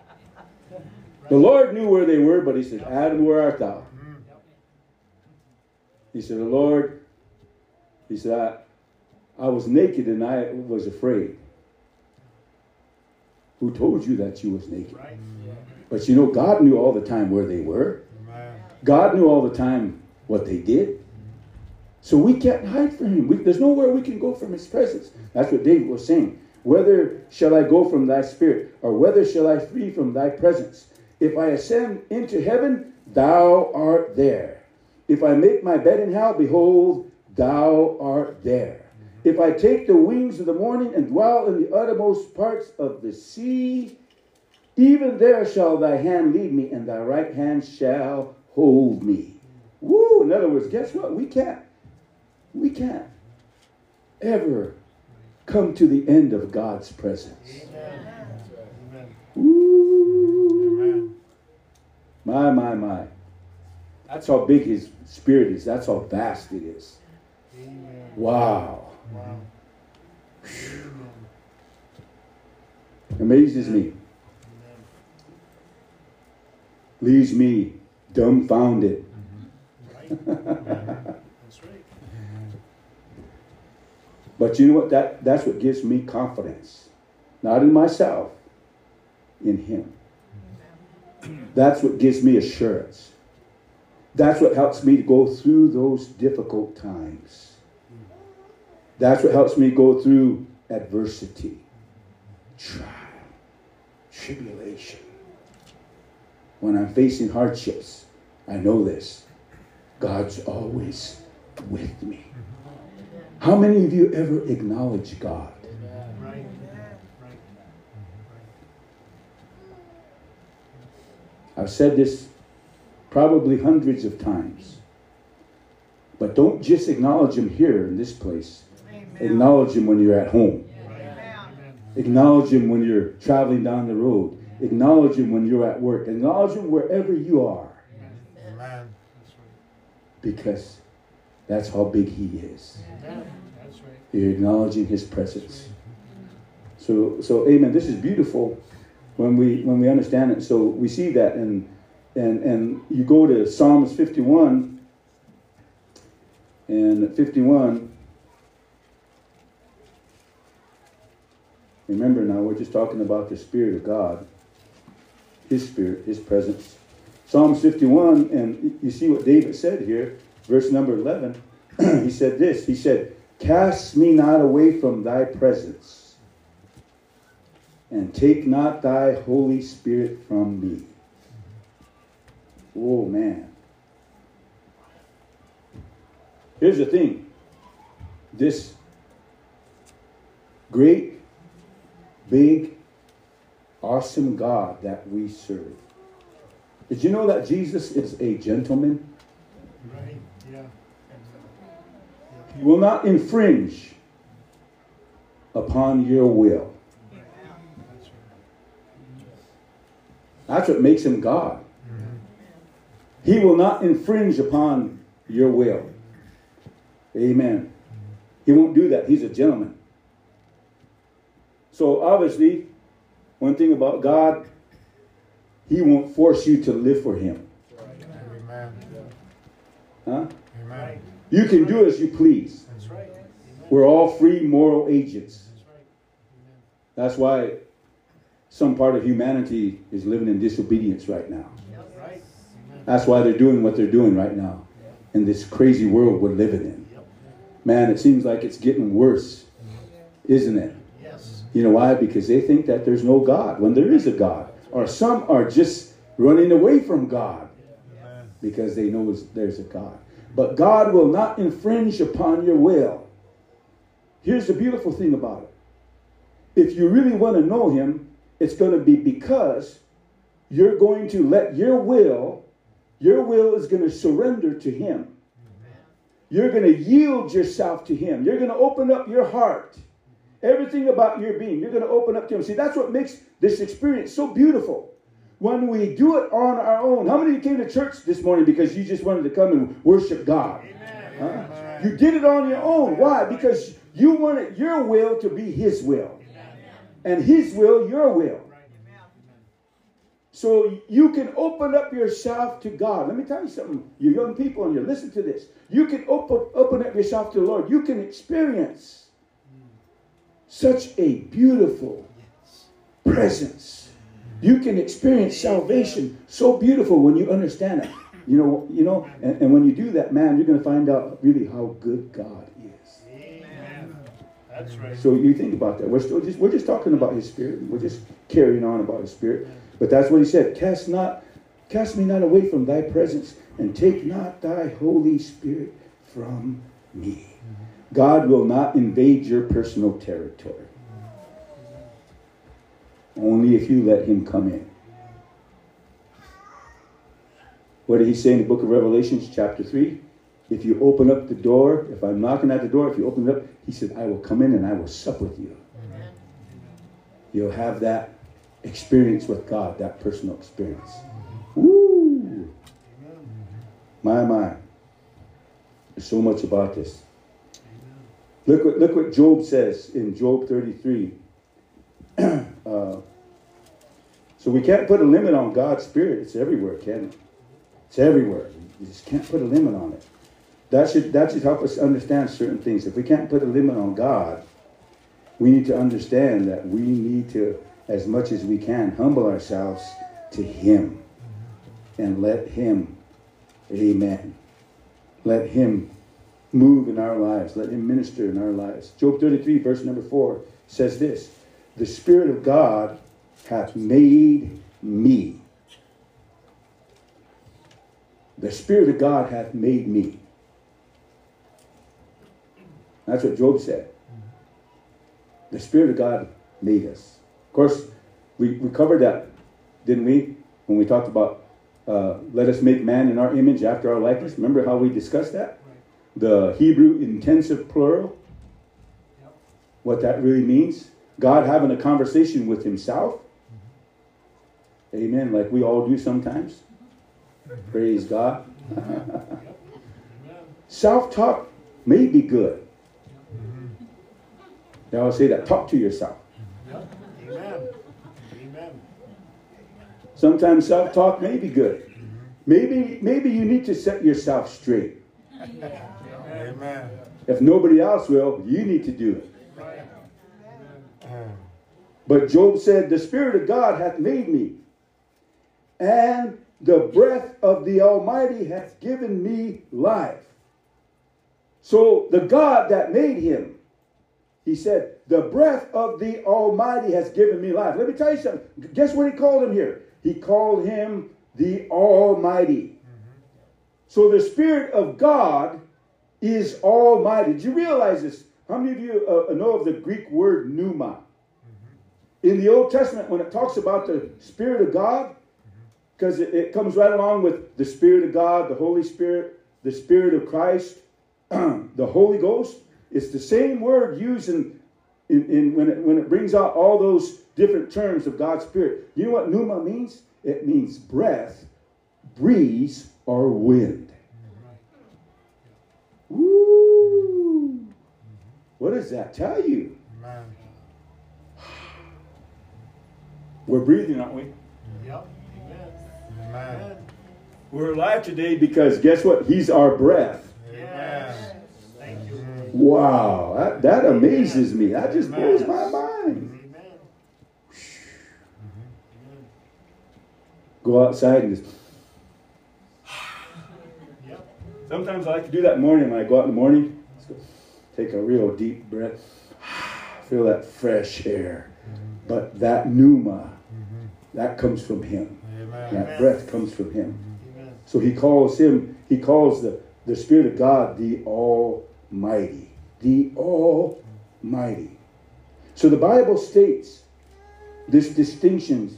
The Lord knew where they were, but He said, Adam, where art thou? Mm. He said, The Lord, He said, I, I was naked and I was afraid. Who told you that you was naked? Right. But you know, God knew all the time where they were. God knew all the time what they did. So we can't hide from him. We, there's nowhere we can go from his presence. That's what David was saying. Whether shall I go from thy spirit, or whether shall I flee from thy presence? If I ascend into heaven, thou art there. If I make my bed in hell, behold, thou art there. If I take the wings of the morning and dwell in the uttermost parts of the sea, even there shall thy hand lead me, and thy right hand shall hold me. Woo! In other words, guess what? We can't. We can't ever come to the end of God's presence. Amen. My, my, my. That's how big his spirit is. That's how vast it is. Amen. Wow. Wow. Amazes me. Leaves me dumbfounded. Right. That's right. But you know what? That, that's what gives me confidence. Not in myself, in Him. That's what gives me assurance. That's what helps me to go through those difficult times. That's what helps me go through adversity, trial, tribulation. When I'm facing hardships, I know this God's always with me. How many of you ever acknowledge God? I've said this probably hundreds of times. But don't just acknowledge Him here in this place. Acknowledge Him when you're at home. Acknowledge Him when you're traveling down the road. Acknowledge Him when you're at work. Acknowledge Him wherever you are. Because that's how big He is. You're acknowledging His presence. So, so, Amen. This is beautiful when we when we understand it. So we see that, and and and you go to Psalms 51, and 51. Remember now, we're just talking about the Spirit of God, His Spirit, His presence. Psalms 51, and you see what David said here, verse number 11. he said this He said, Cast me not away from thy presence, and take not thy Holy Spirit from me. Oh, man. Here's the thing this great, big, awesome God that we serve. Did you know that Jesus is a gentleman? Right. Yeah. He will not infringe upon your will. That's what makes him God. He will not infringe upon your will. Amen. He won't do that. He's a gentleman. So, obviously, one thing about God, He won't force you to live for Him. Amen. Huh? Amen. You can do as you please. That's right. We're all free moral agents. That's why some part of humanity is living in disobedience right now. Right. That's why they're doing what they're doing right now in this crazy world we're living in. Man, it seems like it's getting worse, isn't it? You know why? Because they think that there's no God when there is a God. Or some are just running away from God because they know there's a God. But God will not infringe upon your will. Here's the beautiful thing about it. If you really want to know Him, it's going to be because you're going to let your will, your will is going to surrender to Him. You're going to yield yourself to Him. You're going to open up your heart. Everything about your being, you're going to open up to Him. See, that's what makes this experience so beautiful. When we do it on our own. How many of you came to church this morning because you just wanted to come and worship God? Huh? You did it on your own. Why? Because you wanted your will to be His will, and His will, your will. So you can open up yourself to God. Let me tell you something, you young people, and you listen to this. You can open, open up yourself to the Lord. You can experience such a beautiful presence. You can experience salvation so beautiful when you understand it. You know, you know, and, and when you do that, man, you're going to find out really how good God is. Amen. That's right. So you think about that. We're still just we're just talking about His Spirit. We're just carrying on about His Spirit. But that's what He said. Cast not, cast me not away from Thy presence, and take not Thy Holy Spirit from me. God will not invade your personal territory. Only if you let Him come in. What did He say in the book of Revelations, chapter 3? If you open up the door, if I'm knocking at the door, if you open it up, He said, I will come in and I will sup with you. You'll have that experience with God, that personal experience. Mm-hmm. Woo! My, my. There's so much about this. Look what, look what Job says in Job 33. uh, so we can't put a limit on God's Spirit. It's everywhere, can it? It's everywhere. You just can't put a limit on it. That should, that should help us understand certain things. If we can't put a limit on God, we need to understand that we need to, as much as we can, humble ourselves to Him and let Him, amen, let Him move in our lives. Let Him minister in our lives. Job 33, verse number 4 says this The Spirit of God hath made me. The Spirit of God hath made me. That's what Job said. The Spirit of God made us. Of course, we, we covered that, didn't we? When we talked about uh, let us make man in our image after our likeness. Remember how we discussed that? The Hebrew intensive plural. What that really means. God having a conversation with himself. Amen. Like we all do sometimes. Praise God. Self talk may be good. Now I'll say that. Talk to yourself. Amen. Sometimes self talk may be good. Maybe, maybe you need to set yourself straight. Amen. If nobody else will, you need to do it. But Job said, The Spirit of God hath made me, and the breath of the Almighty hath given me life. So the God that made him, he said, The breath of the Almighty has given me life. Let me tell you something. Guess what he called him here? He called him the Almighty. Mm-hmm. So the Spirit of God is Almighty. Do you realize this? How many of you uh, know of the Greek word pneuma? In the Old Testament, when it talks about the Spirit of God, because it, it comes right along with the Spirit of God, the Holy Spirit, the Spirit of Christ. the Holy Ghost, it's the same word used in, in, in when, it, when it brings out all those different terms of God's Spirit. You know what pneuma means? It means breath, breeze, or wind. What does that tell you? Amen. We're breathing, aren't we? Yep. Amen. We're alive today because guess what? He's our breath. Yes. Thank you. Wow, that, that amazes me. That just blows my mind. Amen. Go outside and just. Sometimes I like to do that morning when I go out in the morning. Take a real deep breath. Feel that fresh air. But that pneuma, that comes from Him. Amen. That breath comes from Him. Amen. So He calls Him, He calls the, the Spirit of God the Almighty. The Almighty. So the Bible states this distinction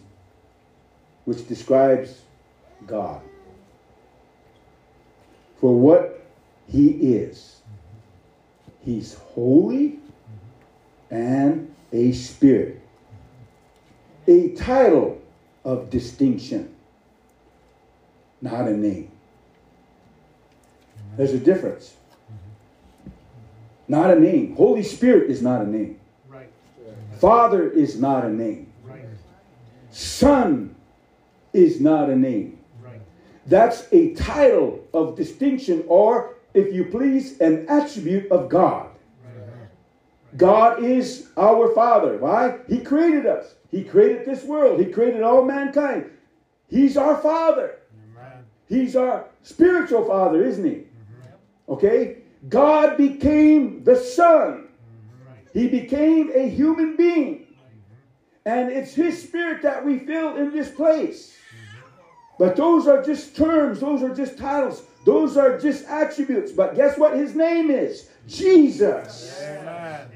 which describes God for what He is. He's holy and a spirit. A title of distinction, not a name. There's a difference. Not a name. Holy Spirit is not a name. Right. Father is not a name. Right. Son is not a name. Right. That's a title of distinction, or, if you please, an attribute of God. God is our Father. Why? He created us. He created this world. He created all mankind. He's our Father. He's our spiritual Father, isn't He? Okay? God became the Son. He became a human being. And it's His Spirit that we feel in this place. But those are just terms, those are just titles, those are just attributes. But guess what His name is? Jesus. Amen.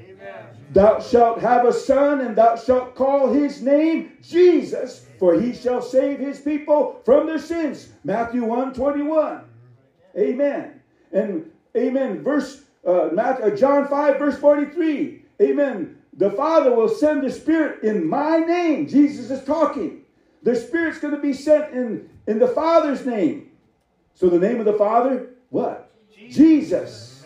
Thou shalt have a son, and thou shalt call his name Jesus, for he shall save his people from their sins. Matthew 1 21. Amen. And amen. Verse uh, Matthew, uh, John 5, verse 43. Amen. The Father will send the Spirit in my name. Jesus is talking. The Spirit's going to be sent in, in the Father's name. So the name of the Father, what? Jesus.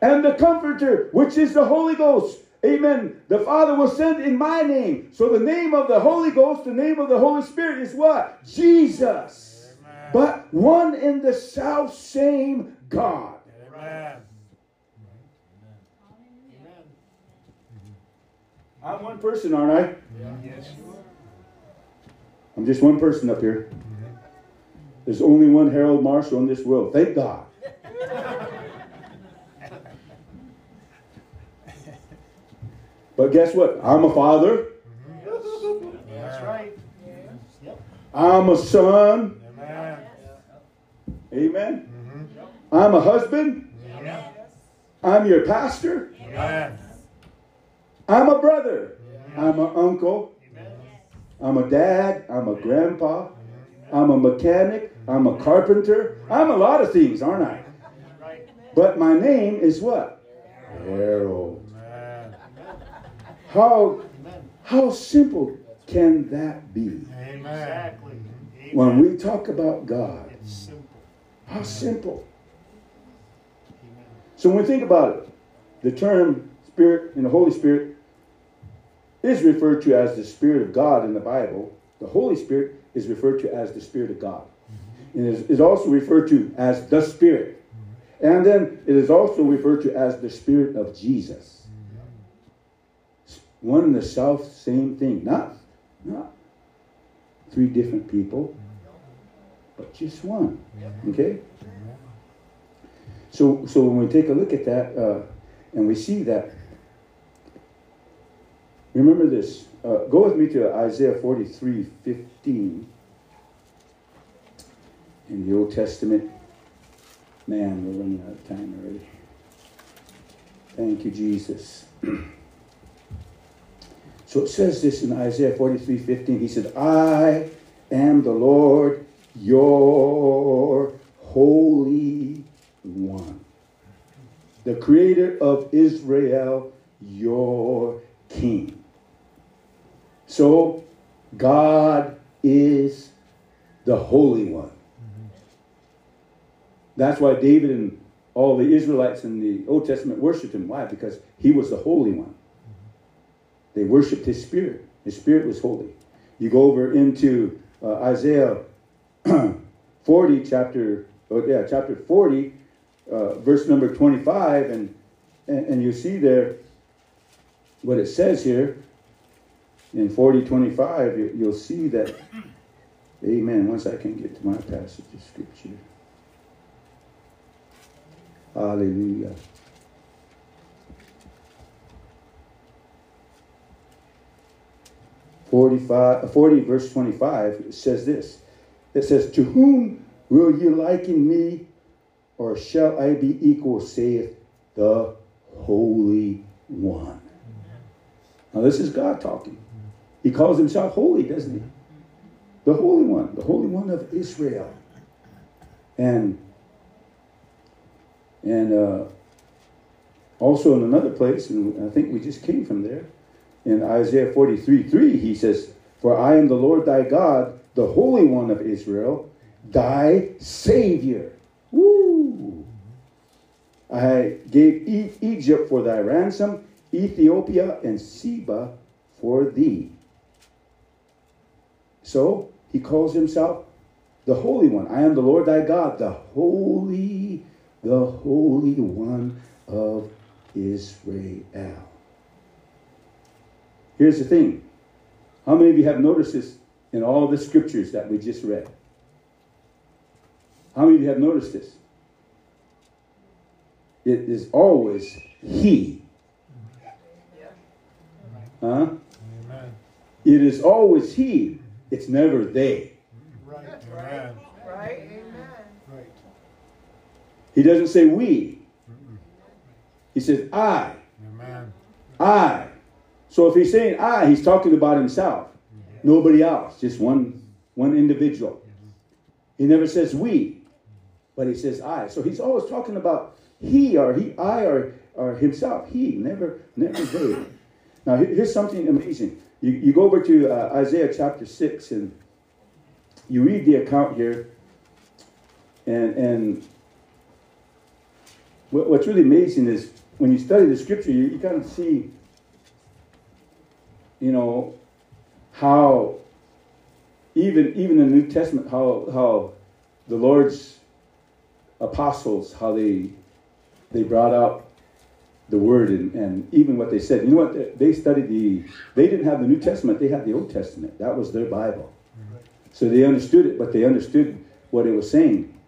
And the Comforter, which is the Holy Ghost. Amen. The Father will send in my name. So the name of the Holy Ghost, the name of the Holy Spirit is what? Jesus. But one in the self same God. Amen. I'm one person, aren't I? Yes, you are. I'm just one person up here. There's only one Harold Marshall in this world. Thank God. but guess what? I'm a father. That's right. Yep. I'm a son. Amen. Amen. Mm-hmm. I'm a husband. I'm your pastor. I'm a brother. I'm an uncle. I'm a dad. I'm a grandpa. I'm a mechanic. I'm a carpenter. I'm a lot of things, aren't I? But my name is what? Harold. How how simple can that be? Exactly. When we talk about God, how simple. So when we think about it, the term Spirit and the Holy Spirit is referred to as the Spirit of God in the Bible. The Holy Spirit is referred to as the Spirit of God. It is- is also referred to as the Spirit. And then it is also referred to as the Spirit of Jesus. One and the self same thing. Not, not three different people, but just one. Okay? So, so when we take a look at that uh, and we see that, remember this. Uh, go with me to Isaiah 43 15 in the Old Testament. Man, we're running out of time already. Thank you, Jesus. so it says this in Isaiah 43 15. He said, I am the Lord your Holy One. the creator of Israel, your king. So, God is the Holy One. That's why David and all the Israelites in the Old Testament worshiped him. Why? Because he was the Holy One. They worshiped his spirit. His spirit was holy. You go over into uh, Isaiah 40, chapter, oh, yeah, chapter 40, uh, verse number 25, and, and, and you see there what it says here in 40 25 you, you'll see that amen once i can get to my passage of scripture. Hallelujah. Forty-five, uh, 40 verse 25 says this. It says to whom will you liken me or shall i be equal saith the holy one? Now this is god talking he calls himself holy, doesn't he? The Holy One, the Holy One of Israel. And and uh, also in another place, and I think we just came from there, in Isaiah 43 3, he says, For I am the Lord thy God, the Holy One of Israel, thy Savior. Woo! I gave e- Egypt for thy ransom, Ethiopia and Seba for thee. So he calls himself the Holy One. I am the Lord thy God, the Holy, the Holy One of Israel. Here's the thing. How many of you have noticed this in all the scriptures that we just read? How many of you have noticed this? It is always He. Huh? Amen. It is always He. It's never they. Right. Amen. Right? Amen. Right. He doesn't say we. He says I. Amen. I. So if he's saying I, he's talking about himself. Nobody else. Just one one individual. He never says we, but he says I. So he's always talking about he or he, I or, or himself. He, never, never they. Now here's something amazing. You, you go over to uh, Isaiah chapter 6 and you read the account here, and, and what, what's really amazing is when you study the scripture, you, you kind of see, you know, how even even the New Testament, how how the Lord's apostles, how they they brought out the word and, and even what they said. You know what? They studied the, they didn't have the New Testament, they had the Old Testament. That was their Bible. So they understood it, but they understood what it was saying.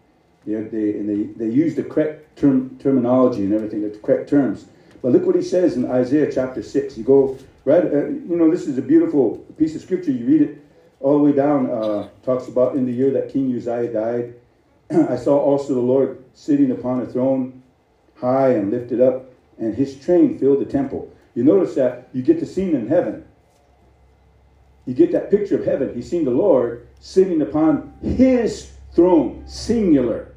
They, and they, they used the correct term, terminology and everything, the correct terms. But look what he says in Isaiah chapter 6. You go right, uh, you know, this is a beautiful piece of scripture. You read it all the way down, uh, talks about in the year that King Uzziah died. I saw also the Lord sitting upon a throne, high and lifted up, and his train filled the temple. You notice that you get the scene in heaven. You get that picture of heaven. He's seen the Lord sitting upon his throne, singular.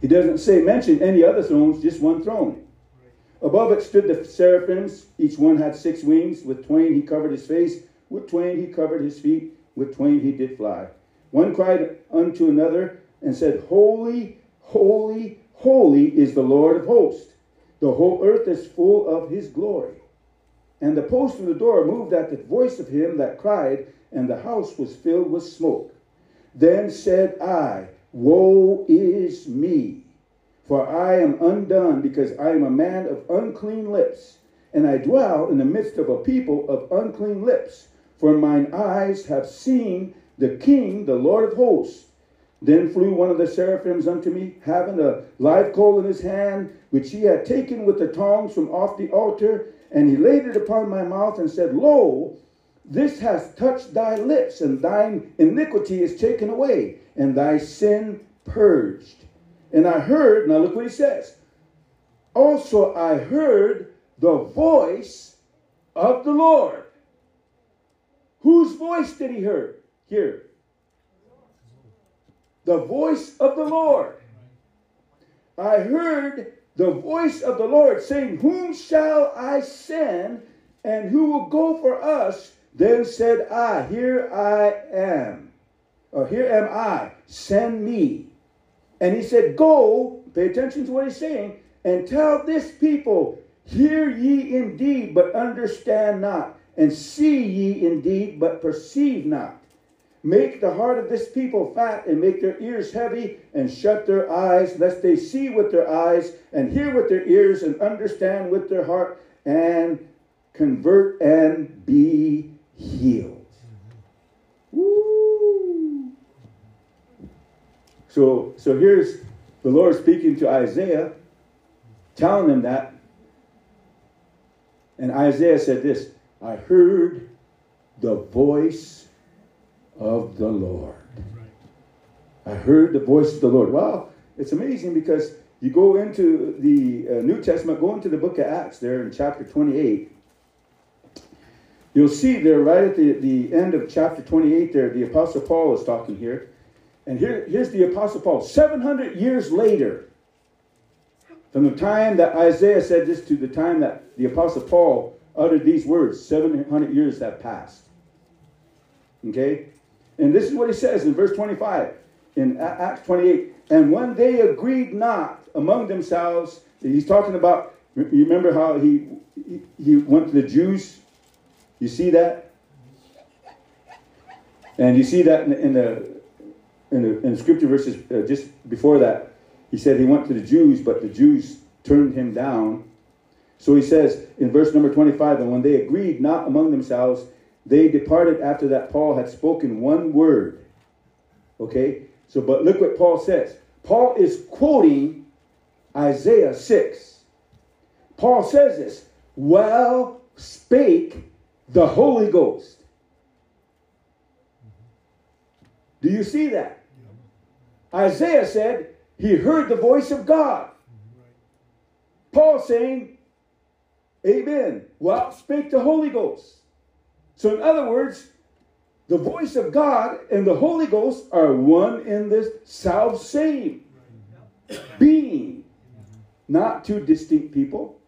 He doesn't say mention any other thrones, just one throne. Above it stood the seraphims. Each one had six wings. With twain he covered his face. With twain he covered his feet. With twain he did fly. One cried unto another and said, Holy, holy, holy is the Lord of hosts. The whole earth is full of his glory. And the post of the door moved at the voice of him that cried, and the house was filled with smoke. Then said I, Woe is me! For I am undone, because I am a man of unclean lips, and I dwell in the midst of a people of unclean lips. For mine eyes have seen the King, the Lord of hosts. Then flew one of the seraphims unto me, having a live coal in his hand, which he had taken with the tongs from off the altar, and he laid it upon my mouth and said, Lo, this hath touched thy lips, and thine iniquity is taken away, and thy sin purged. And I heard, now look what he says. Also I heard the voice of the Lord. Whose voice did he hear? Hear. The voice of the Lord. I heard the voice of the Lord saying, Whom shall I send, and who will go for us? Then said I, Here I am, or here am I, send me. And he said, Go, pay attention to what he's saying, and tell this people, Hear ye indeed, but understand not, and see ye indeed, but perceive not. Make the heart of this people fat, and make their ears heavy, and shut their eyes, lest they see with their eyes, and hear with their ears, and understand with their heart, and convert and be healed. Woo! So, so here's the Lord speaking to Isaiah, telling him that. And Isaiah said this I heard the voice of the Lord. I heard the voice of the Lord. Wow, it's amazing because you go into the uh, New Testament, go into the book of Acts there in chapter 28. You'll see there, right at the, the end of chapter 28, there, the Apostle Paul is talking here. And here, here's the Apostle Paul, 700 years later, from the time that Isaiah said this to the time that the Apostle Paul uttered these words, 700 years have passed. Okay? And this is what he says in verse 25, in Acts 28. And when they agreed not among themselves, he's talking about, you remember how he, he went to the Jews? You see that? And you see that in the, in the, in the, in scripture verses uh, just before that. He said he went to the Jews, but the Jews turned him down. So he says in verse number 25, and when they agreed not among themselves, they departed after that Paul had spoken one word. Okay? So, but look what Paul says. Paul is quoting Isaiah 6. Paul says this Well spake the Holy Ghost. Do you see that? Isaiah said he heard the voice of God. Paul saying, Amen. Well, spake the Holy Ghost. So, in other words, the voice of God and the Holy Ghost are one in this self same being, not two distinct people.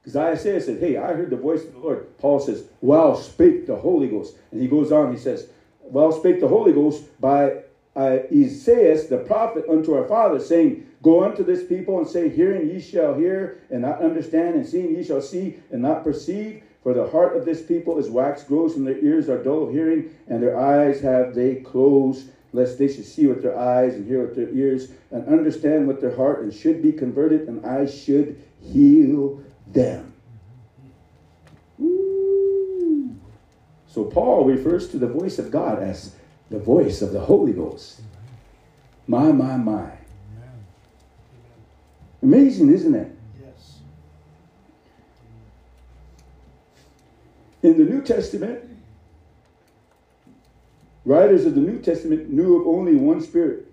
Because Isaiah said, Hey, I heard the voice of the Lord. Paul says, Well, spake the Holy Ghost. And he goes on, he says, Well, spake the Holy Ghost by Isaiah the prophet unto our father, saying, Go unto this people and say, Hearing ye shall hear and not understand, and seeing ye shall see and not perceive. For the heart of this people is wax gross, and their ears are dull of hearing, and their eyes have they closed, lest they should see with their eyes and hear with their ears, and understand with their heart, and should be converted, and I should heal them. Ooh. So Paul refers to the voice of God as the voice of the Holy Ghost. My, my, my. Amazing, isn't it? Yes. In the New Testament, writers of the New Testament knew of only one spirit.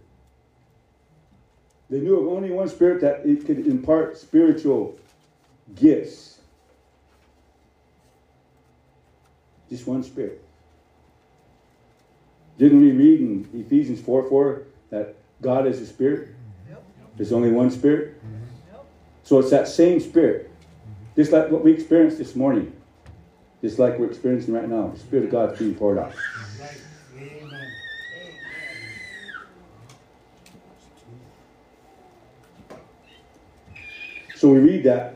They knew of only one spirit that it could impart spiritual gifts. Just one spirit. Didn't we read in Ephesians 4 4 that God is a spirit? There's only one spirit. Mm-hmm. So it's that same spirit. Just like what we experienced this morning. Just like we're experiencing right now. The Spirit of God is being poured out. So we read that.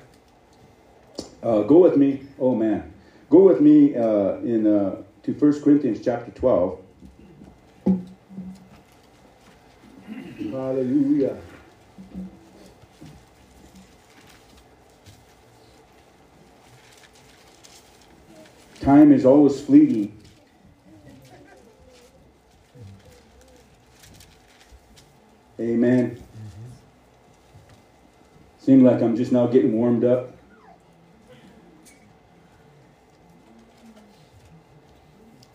Uh, go with me. Oh man. Go with me uh, in uh, to 1 Corinthians chapter 12. Hallelujah. Time is always fleeting. Amen. Seems like I'm just now getting warmed up.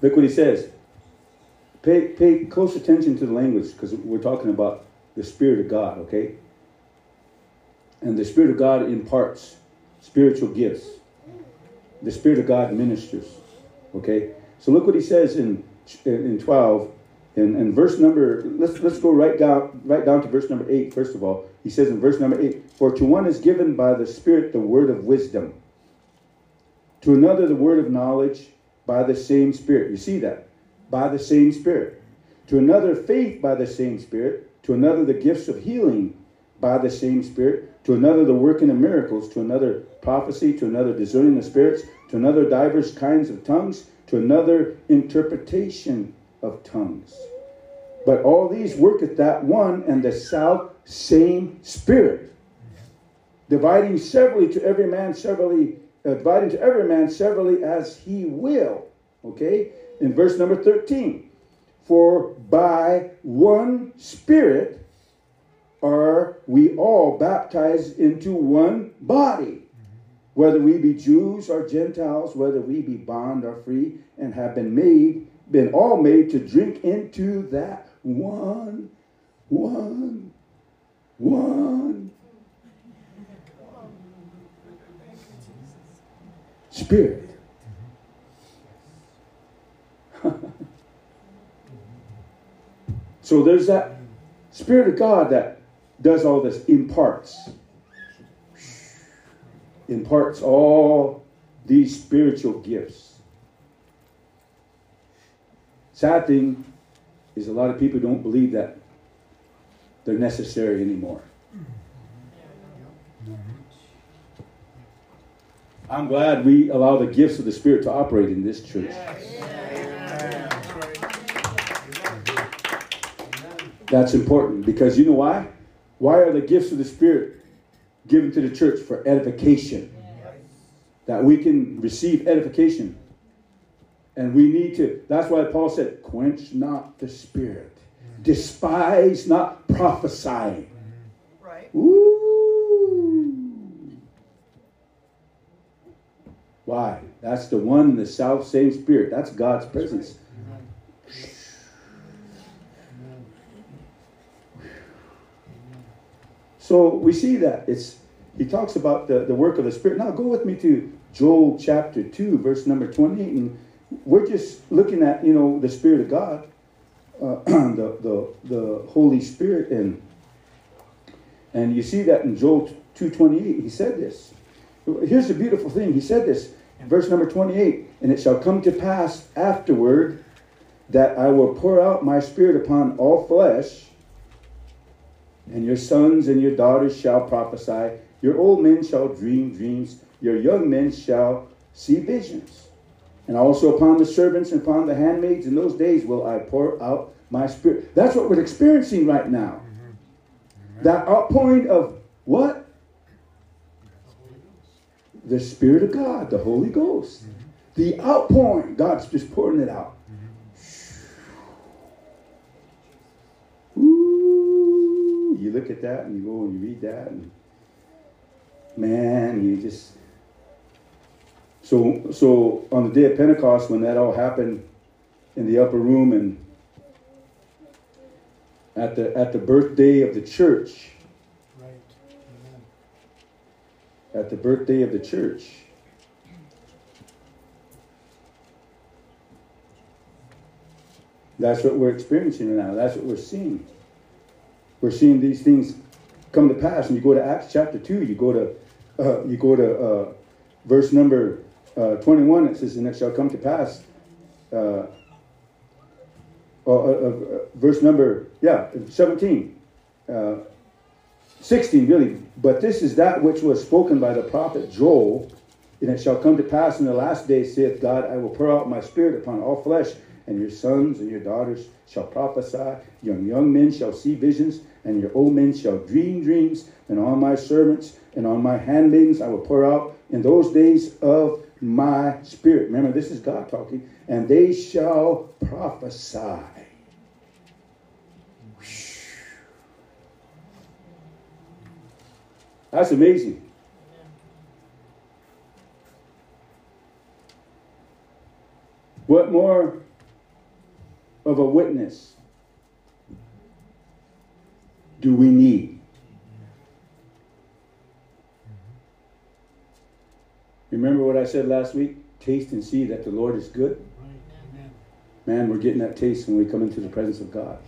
Look what he says. Pay, pay close attention to the language because we're talking about the Spirit of God, okay? And the Spirit of God imparts spiritual gifts. The Spirit of God ministers, okay? So look what he says in, in 12, in, in verse number, let's, let's go right down, right down to verse number 8, first of all. he says in verse number 8 For to one is given by the Spirit the word of wisdom, to another the word of knowledge by the same Spirit. You see that? By the same Spirit. To another, faith by the same Spirit. To another, the gifts of healing by the same Spirit. To another, the working of miracles. To another, prophecy. To another, discerning of spirits. To another, divers kinds of tongues. To another, interpretation of tongues. But all these worketh that one and the self same Spirit, dividing severally to every man severally, uh, dividing to every man severally as he will. Okay? In verse number 13, for by one Spirit are we all baptized into one body, whether we be Jews or Gentiles, whether we be bond or free, and have been made, been all made to drink into that one, one, one Spirit. so there's that Spirit of God that does all this, imparts. Imparts all these spiritual gifts. Sad thing is a lot of people don't believe that they're necessary anymore. I'm glad we allow the gifts of the Spirit to operate in this church. That's important because you know why? Why are the gifts of the Spirit given to the church for edification? That we can receive edification. And we need to, that's why Paul said, quench not the Spirit, despise not prophesying. Right. Ooh. Why? That's the one the self same spirit. That's God's presence. So we see that. It's he talks about the, the work of the Spirit. Now go with me to Joel chapter 2, verse number 28. And we're just looking at, you know, the Spirit of God, uh, the, the, the Holy Spirit. And, and you see that in Joel 2.28. He said this. Here's the beautiful thing. He said this, in verse number 28. And it shall come to pass afterward that I will pour out my Spirit upon all flesh, and your sons and your daughters shall prophesy. Your old men shall dream dreams. Your young men shall see visions. And also upon the servants and upon the handmaids in those days will I pour out my spirit. That's what we're experiencing right now. That outpouring of what? The Spirit of God, the Holy Ghost. The outpouring. God's just pouring it out. You look at that and you go and you read that and man, you just so so on the day of Pentecost when that all happened in the upper room and at the at the birthday of the church. right. Amen. At the birthday of the church. That's what we're experiencing now. That's what we're seeing. We're seeing these things come to pass. And you go to Acts chapter 2, you go to uh, you go to uh, verse number uh, 21, it says, And it shall come to pass. Uh, uh, verse number, yeah, 17. 16, really. But this is that which was spoken by the prophet Joel. And it shall come to pass in the last days, saith God, I will pour out my spirit upon all flesh, and your sons and your daughters shall prophesy, your young men shall see visions, and your old men shall dream dreams, and on my servants and on my handmaidens I will pour out in those days of my spirit. Remember, this is God talking, and they shall prophesy. That's amazing. What more of a witness do we need? Remember what I said last week? Taste and see that the Lord is good. Man, we're getting that taste when we come into the presence of God.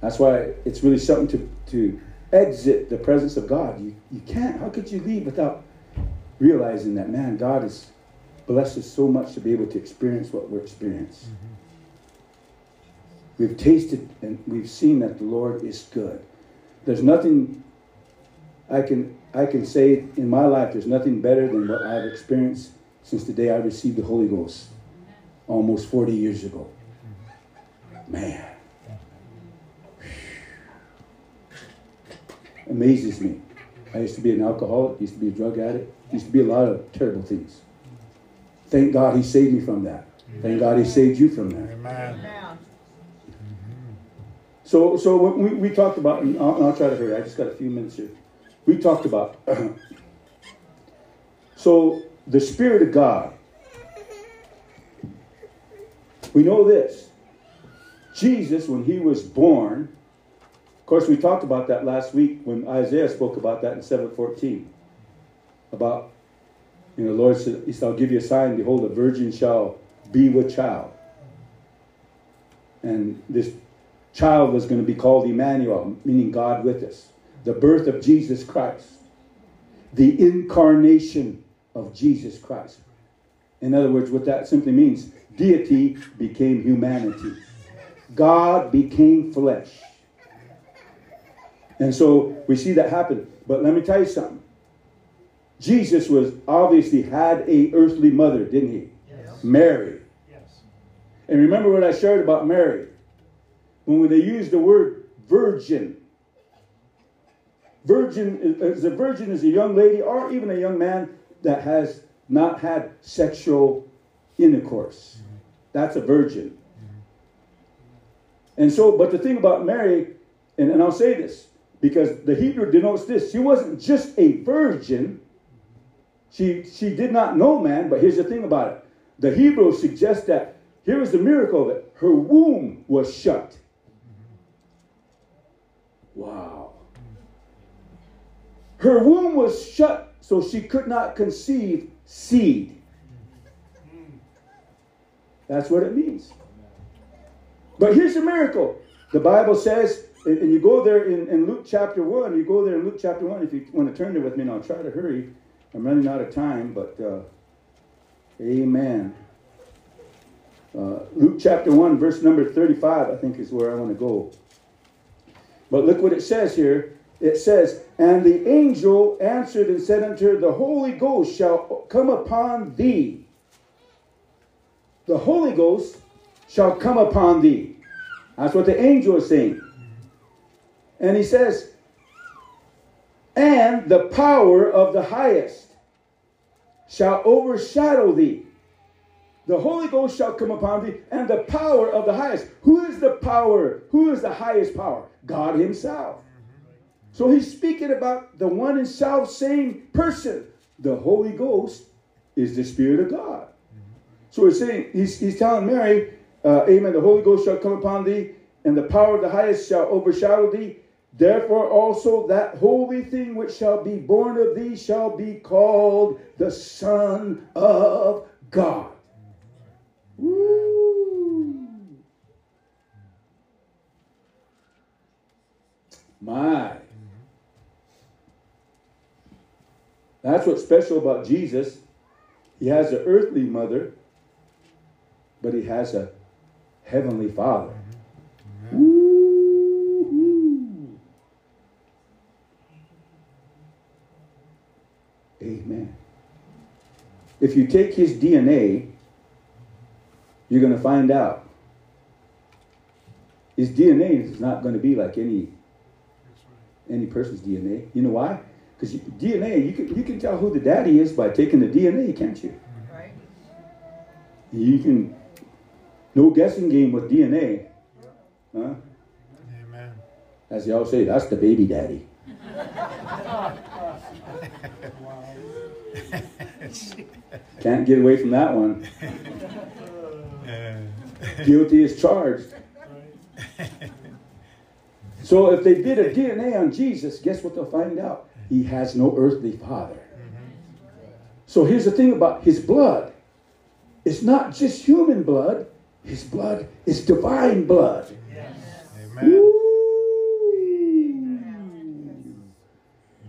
That's why it's really something to, to exit the presence of God. You, you can't. How could you leave without realizing that, man, God has blessed us so much to be able to experience what we're experiencing. Mm-hmm. We've tasted and we've seen that the Lord is good. There's nothing I can I can say in my life there's nothing better than what I've experienced since the day I received the Holy Ghost almost 40 years ago. Man. Amazes me. I used to be an alcoholic, used to be a drug addict, used to be a lot of terrible things. Thank God he saved me from that. Thank God he saved you from that. Amen. So, so we, we talked about, and I'll, I'll try to hurry. I just got a few minutes here. We talked about. so the Spirit of God. We know this. Jesus, when he was born, of course, we talked about that last week when Isaiah spoke about that in 714. About, you know, the Lord said, He said, I'll give you a sign. Behold, a virgin shall be with child. And this child was going to be called Emmanuel, meaning God with us. The birth of Jesus Christ. The incarnation of Jesus Christ. In other words, what that simply means, deity became humanity. God became flesh. And so we see that happen. But let me tell you something. Jesus was obviously had a earthly mother, didn't he? Yes. Mary. Yes. And remember what I shared about Mary. When they use the word virgin, virgin is a virgin is a young lady or even a young man that has not had sexual intercourse. That's a virgin. And so, but the thing about Mary, and, and I'll say this, because the Hebrew denotes this, she wasn't just a virgin. She she did not know man, but here's the thing about it. The Hebrew suggests that here is the miracle of it. Her womb was shut. Wow. Her womb was shut so she could not conceive seed. That's what it means. But here's the miracle. The Bible says, and you go there in, in Luke chapter 1, you go there in Luke chapter 1, if you want to turn there with me, and I'll try to hurry. I'm running out of time, but uh, amen. Uh, Luke chapter 1, verse number 35, I think is where I want to go. But look what it says here. It says, And the angel answered and said unto her, The Holy Ghost shall come upon thee. The Holy Ghost shall come upon thee. That's what the angel is saying. And he says, And the power of the highest shall overshadow thee. The Holy Ghost shall come upon thee, and the power of the highest. Who is the power? Who is the highest power? God Himself. So he's speaking about the one and self same person. The Holy Ghost is the Spirit of God. So he's saying, he's, he's telling Mary, uh, Amen, the Holy Ghost shall come upon thee, and the power of the highest shall overshadow thee. Therefore also that holy thing which shall be born of thee shall be called the Son of God. My. That's what's special about Jesus. He has an earthly mother, but he has a heavenly father. Amen. If you take his DNA, you're going to find out his DNA is not going to be like any any person's DNA. You know why? Because DNA, you can you can tell who the daddy is by taking the DNA, can't you? Right. You can no guessing game with DNA. Huh? Amen. As y'all say, that's the baby daddy. Can't get away from that one. Guilty is charged. So if they did a DNA on Jesus, guess what they'll find out? He has no earthly father. So here's the thing about his blood. It's not just human blood. His blood is divine blood. Amen. Woo!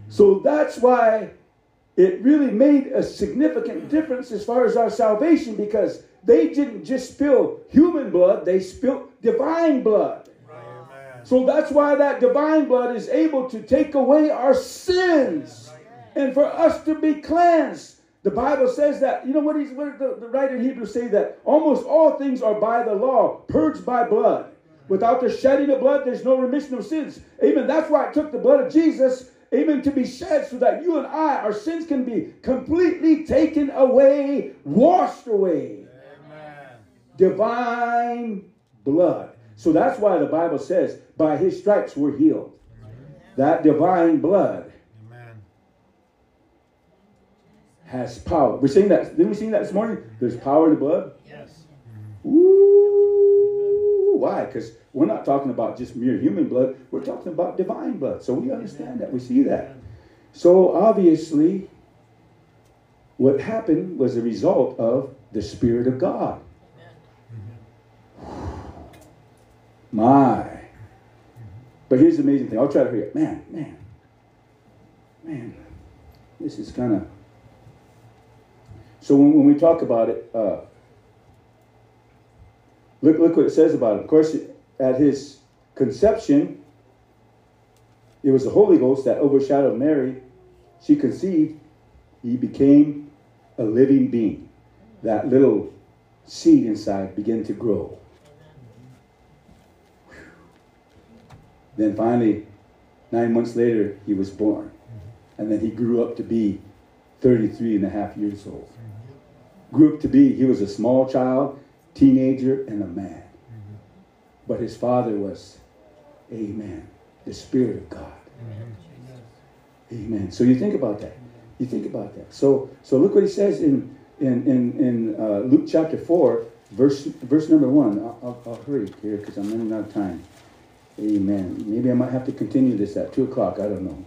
So that's why it really made a significant difference as far as our salvation because they didn't just spill human blood, they spilled divine blood. So that's why that divine blood is able to take away our sins and for us to be cleansed. The Bible says that, you know what, he's, what the, the writer in Hebrews say that almost all things are by the law, purged by blood. Without the shedding of blood, there's no remission of sins. Amen. That's why it took the blood of Jesus, amen, to be shed so that you and I, our sins can be completely taken away, washed away. Amen. Divine blood. So that's why the Bible says, by his stripes we're healed. That divine blood Amen. has power. We're saying that. Didn't we sing that this morning? There's power in the blood. Yes. Ooh, why? Because we're not talking about just mere human blood. We're talking about divine blood. So we understand that. We see that. So obviously, what happened was a result of the Spirit of God. My. But here's the amazing thing. I'll try to hurry up. Man, man, man. This is kind of. So when, when we talk about it, uh, look look what it says about him. Of course, at his conception, it was the Holy Ghost that overshadowed Mary. She conceived. He became a living being. That little seed inside began to grow. Then finally, nine months later, he was born. And then he grew up to be 33 and a half years old. Grew up to be, he was a small child, teenager, and a man. But his father was, amen, the Spirit of God. Amen. So you think about that. You think about that. So so look what he says in in in, in uh, Luke chapter four, verse verse number one. I'll, I'll, I'll hurry here because I'm running out of time. Amen. Maybe I might have to continue this at two o'clock. I don't know.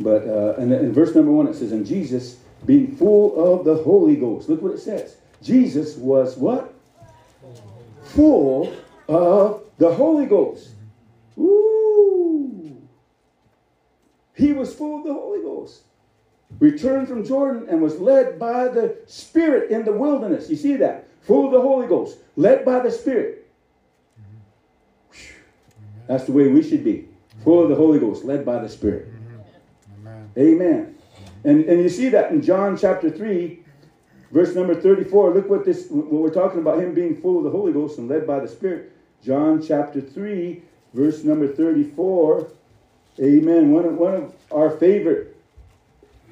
But uh, and in verse number one it says, "And Jesus, being full of the Holy Ghost." Look what it says. Jesus was what? Full of the Holy Ghost. Ooh. He was full of the Holy Ghost. Returned from Jordan and was led by the Spirit in the wilderness. You see that? Full of the Holy Ghost, led by the Spirit. That's the way we should be. Full of the Holy Ghost, led by the Spirit. Amen. Amen. And, and you see that in John chapter 3, verse number 34. Look what this, what we're talking about him being full of the Holy Ghost and led by the Spirit. John chapter 3, verse number 34. Amen. One of, one of our favorite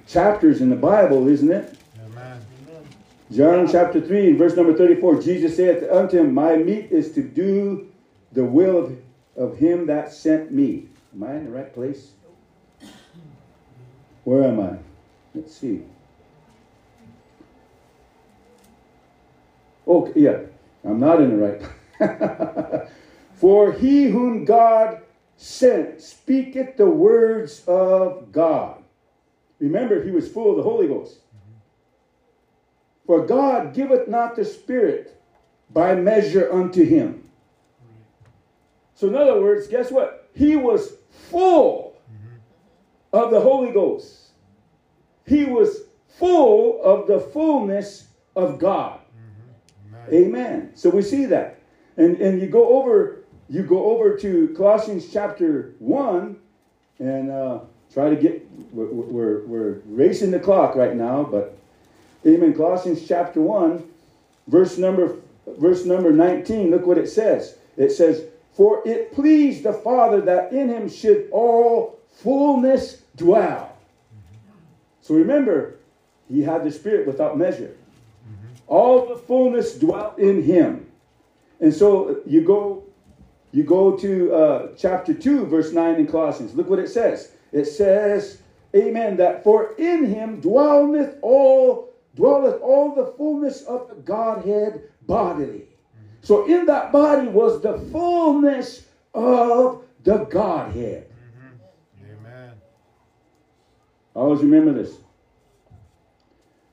chapters in the Bible, isn't it? Amen. John chapter 3, verse number 34. Jesus said unto him, My meat is to do the will of, of him that sent me. Am I in the right place? Where am I? Let's see. Oh, yeah. I'm not in the right. For he whom God sent speaketh the words of God. Remember, he was full of the Holy Ghost. For God giveth not the Spirit by measure unto him. So, in other words, guess what? He was full of the Holy Ghost. He was full of the fullness of God. Amen. So we see that. And and you go over you go over to Colossians chapter 1 and uh, try to get we're, we're, we're racing the clock right now, but Amen. Colossians chapter 1, verse number verse number 19. Look what it says. It says, For it pleased the Father that in him should all fullness dwell. So remember, he had the Spirit without measure. All the fullness dwelt in him. And so you go you go to uh, chapter 2, verse 9 in Colossians. Look what it says. It says, Amen, that for in him dwelleth all, dwelleth all the fullness of the Godhead bodily. So in that body was the fullness of the Godhead. Amen. I always remember this.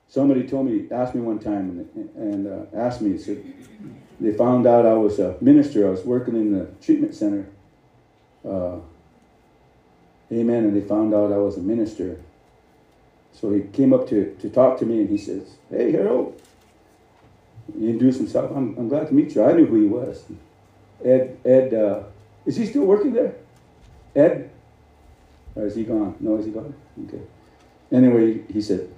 Somebody told me, asked me one time, and, and uh, asked me, said, they found out I was a minister. I was working in the treatment center. Uh, Amen. And they found out I was a minister. So he came up to, to talk to me and he says, Hey, Harold. He introduced himself. I'm, I'm glad to meet you. I knew who he was. Ed, Ed, uh, is he still working there? Ed? Or is he gone? No, is he gone? Okay. Anyway, he said,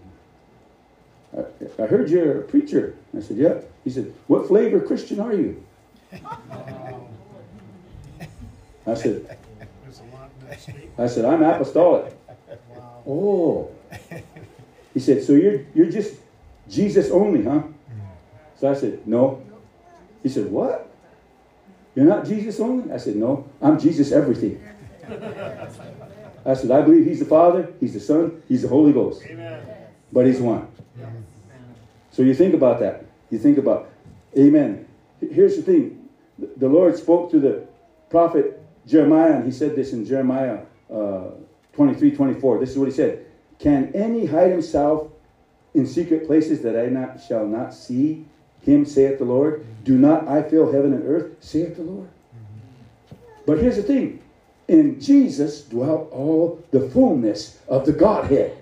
I, I heard you're a preacher. I said, Yeah. He said, What flavor Christian are you? I said, There's a lot in that statement. I said, I'm apostolic. Oh. He said, so you're you're just Jesus only, huh? So I said, no. He said, what? You're not Jesus only? I said, no. I'm Jesus everything. I said, I believe he's the Father, he's the Son, he's the Holy Ghost. Amen. But he's one. So you think about that. You think about, Amen. Here's the thing. The Lord spoke to the prophet Jeremiah, and he said this in Jeremiah uh, 23, 24. This is what he said. Can any hide himself in secret places that I not shall not see him, saith the Lord? Do not I fill heaven and earth, saith the Lord? But here's the thing. In Jesus dwelt all the fullness of the Godhead.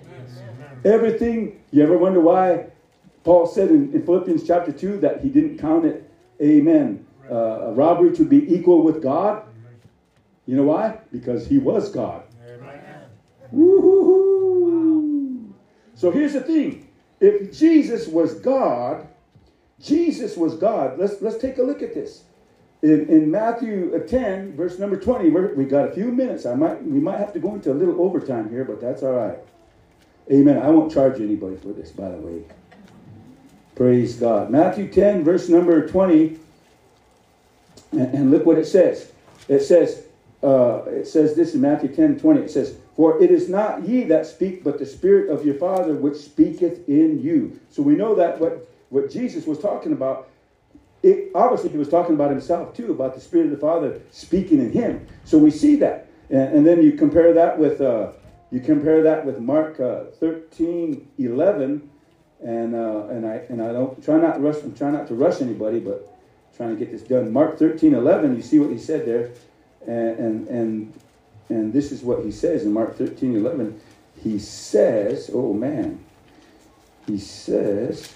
Everything, you ever wonder why Paul said in, in Philippians chapter 2 that he didn't count it, amen, uh, robbery to be equal with God? You know why? Because he was God. So here's the thing. If Jesus was God, Jesus was God. Let's let's take a look at this. In, in Matthew 10, verse number 20, we're, we got a few minutes. I might we might have to go into a little overtime here, but that's all right. Amen. I won't charge anybody for this, by the way. Praise God. Matthew 10, verse number 20. And, and look what it says. It says, uh, it says this in Matthew 10, 20. It says, For it is not ye that speak, but the Spirit of your Father which speaketh in you. So we know that what, what Jesus was talking about, it, obviously he was talking about himself too, about the Spirit of the Father speaking in him. So we see that. And, and then you compare that with, uh, you compare that with Mark uh, 13, 11. And, uh, and I and I don't try not to rush. I'm trying not to rush anybody, but trying to get this done. Mark 13, 11. You see what he said there, and and and, and this is what he says in Mark 13, 11. He says, "Oh man," he says,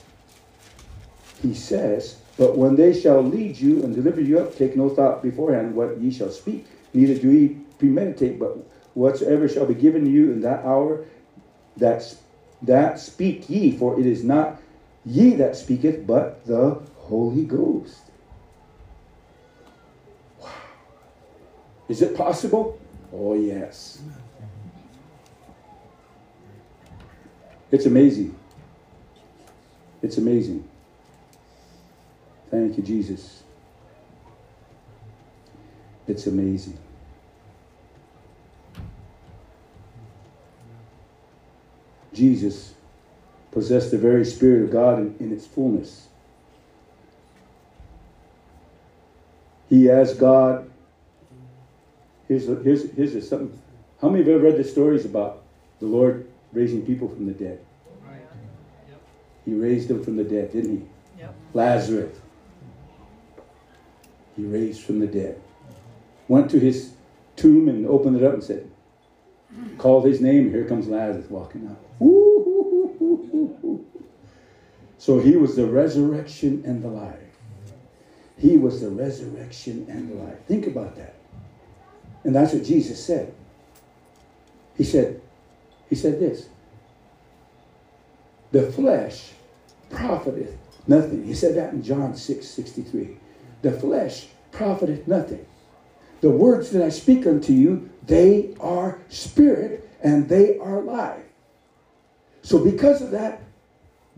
he says, "But when they shall lead you and deliver you up, take no thought beforehand what ye shall speak, neither do ye premeditate, but whatsoever shall be given you in that hour, that that speak ye, for it is not ye that speaketh, but the Holy Ghost. Wow. Is it possible? Oh, yes. It's amazing. It's amazing. Thank you, Jesus. It's amazing. Jesus possessed the very Spirit of God in, in its fullness. He as God. Here's, here's, here's something. How many of you ever read the stories about the Lord raising people from the dead? He raised them from the dead, didn't he? Yep. Lazarus. Raised from the dead. Went to his tomb and opened it up and said, called his name. Here comes Lazarus walking out. So he was the resurrection and the life. He was the resurrection and the life. Think about that. And that's what Jesus said. He said, he said this. The flesh profiteth nothing. He said that in John 6 63. The flesh profiteth nothing. The words that I speak unto you, they are spirit and they are life. So, because of that,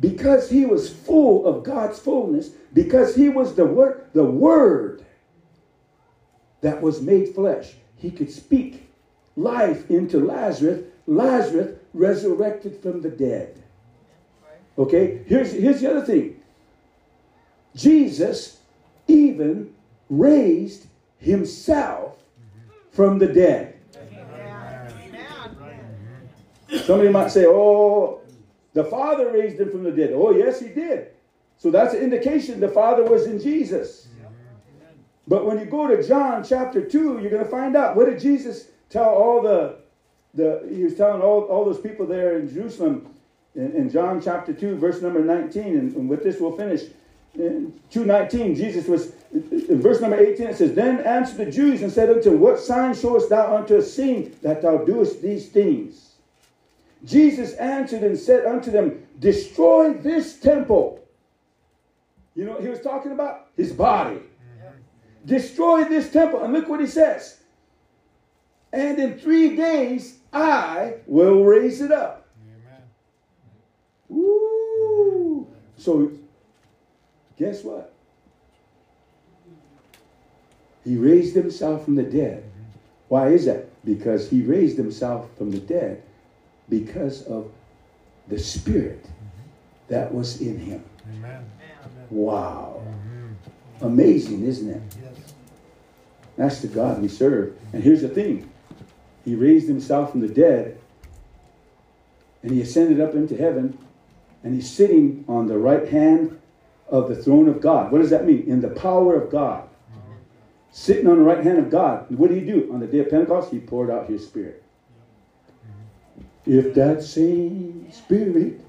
because he was full of God's fullness, because he was the word, the word that was made flesh, he could speak life into Lazarus. Lazarus resurrected from the dead. Okay, here's, here's the other thing Jesus even raised himself from the dead. Somebody might say, oh, the Father raised him from the dead. Oh, yes, he did. So that's an indication the Father was in Jesus. But when you go to John chapter 2, you're going to find out what did Jesus tell all the the he was telling all, all those people there in Jerusalem in, in John chapter 2, verse number 19, and, and with this we'll finish. In 2.19, Jesus was, in verse number 18, it says, Then answered the Jews and said unto him, What sign showest thou unto us, seeing that thou doest these things? Jesus answered and said unto them, Destroy this temple. You know what he was talking about? His body. Mm-hmm. Destroy this temple. And look what he says. And in three days I will raise it up. Amen. Woo! So, guess what? He raised himself from the dead. Why is that? Because he raised himself from the dead because of the spirit that was in him. Amen. Wow. Mm-hmm. Amazing, isn't it? Yes. That's the God we serve. And here's the thing He raised himself from the dead, and he ascended up into heaven, and he's sitting on the right hand of the throne of God. What does that mean? In the power of God. Sitting on the right hand of God. What did he do? On the day of Pentecost, he poured out his spirit. If that same spirit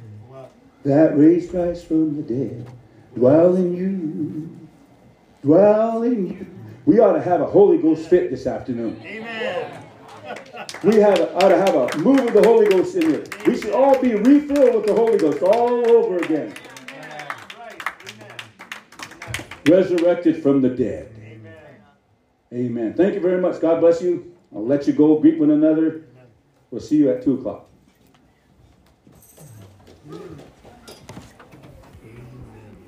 that raised Christ from the dead dwell in you, dwell in you. We ought to have a Holy Ghost fit this afternoon. Amen. We have ought to have a move of the Holy Ghost in here. We should all be refilled with the Holy Ghost all over again. Resurrected from the dead. Amen. Amen. Thank you very much. God bless you. I'll let you go. Greet one another. We'll see you at 2 o'clock.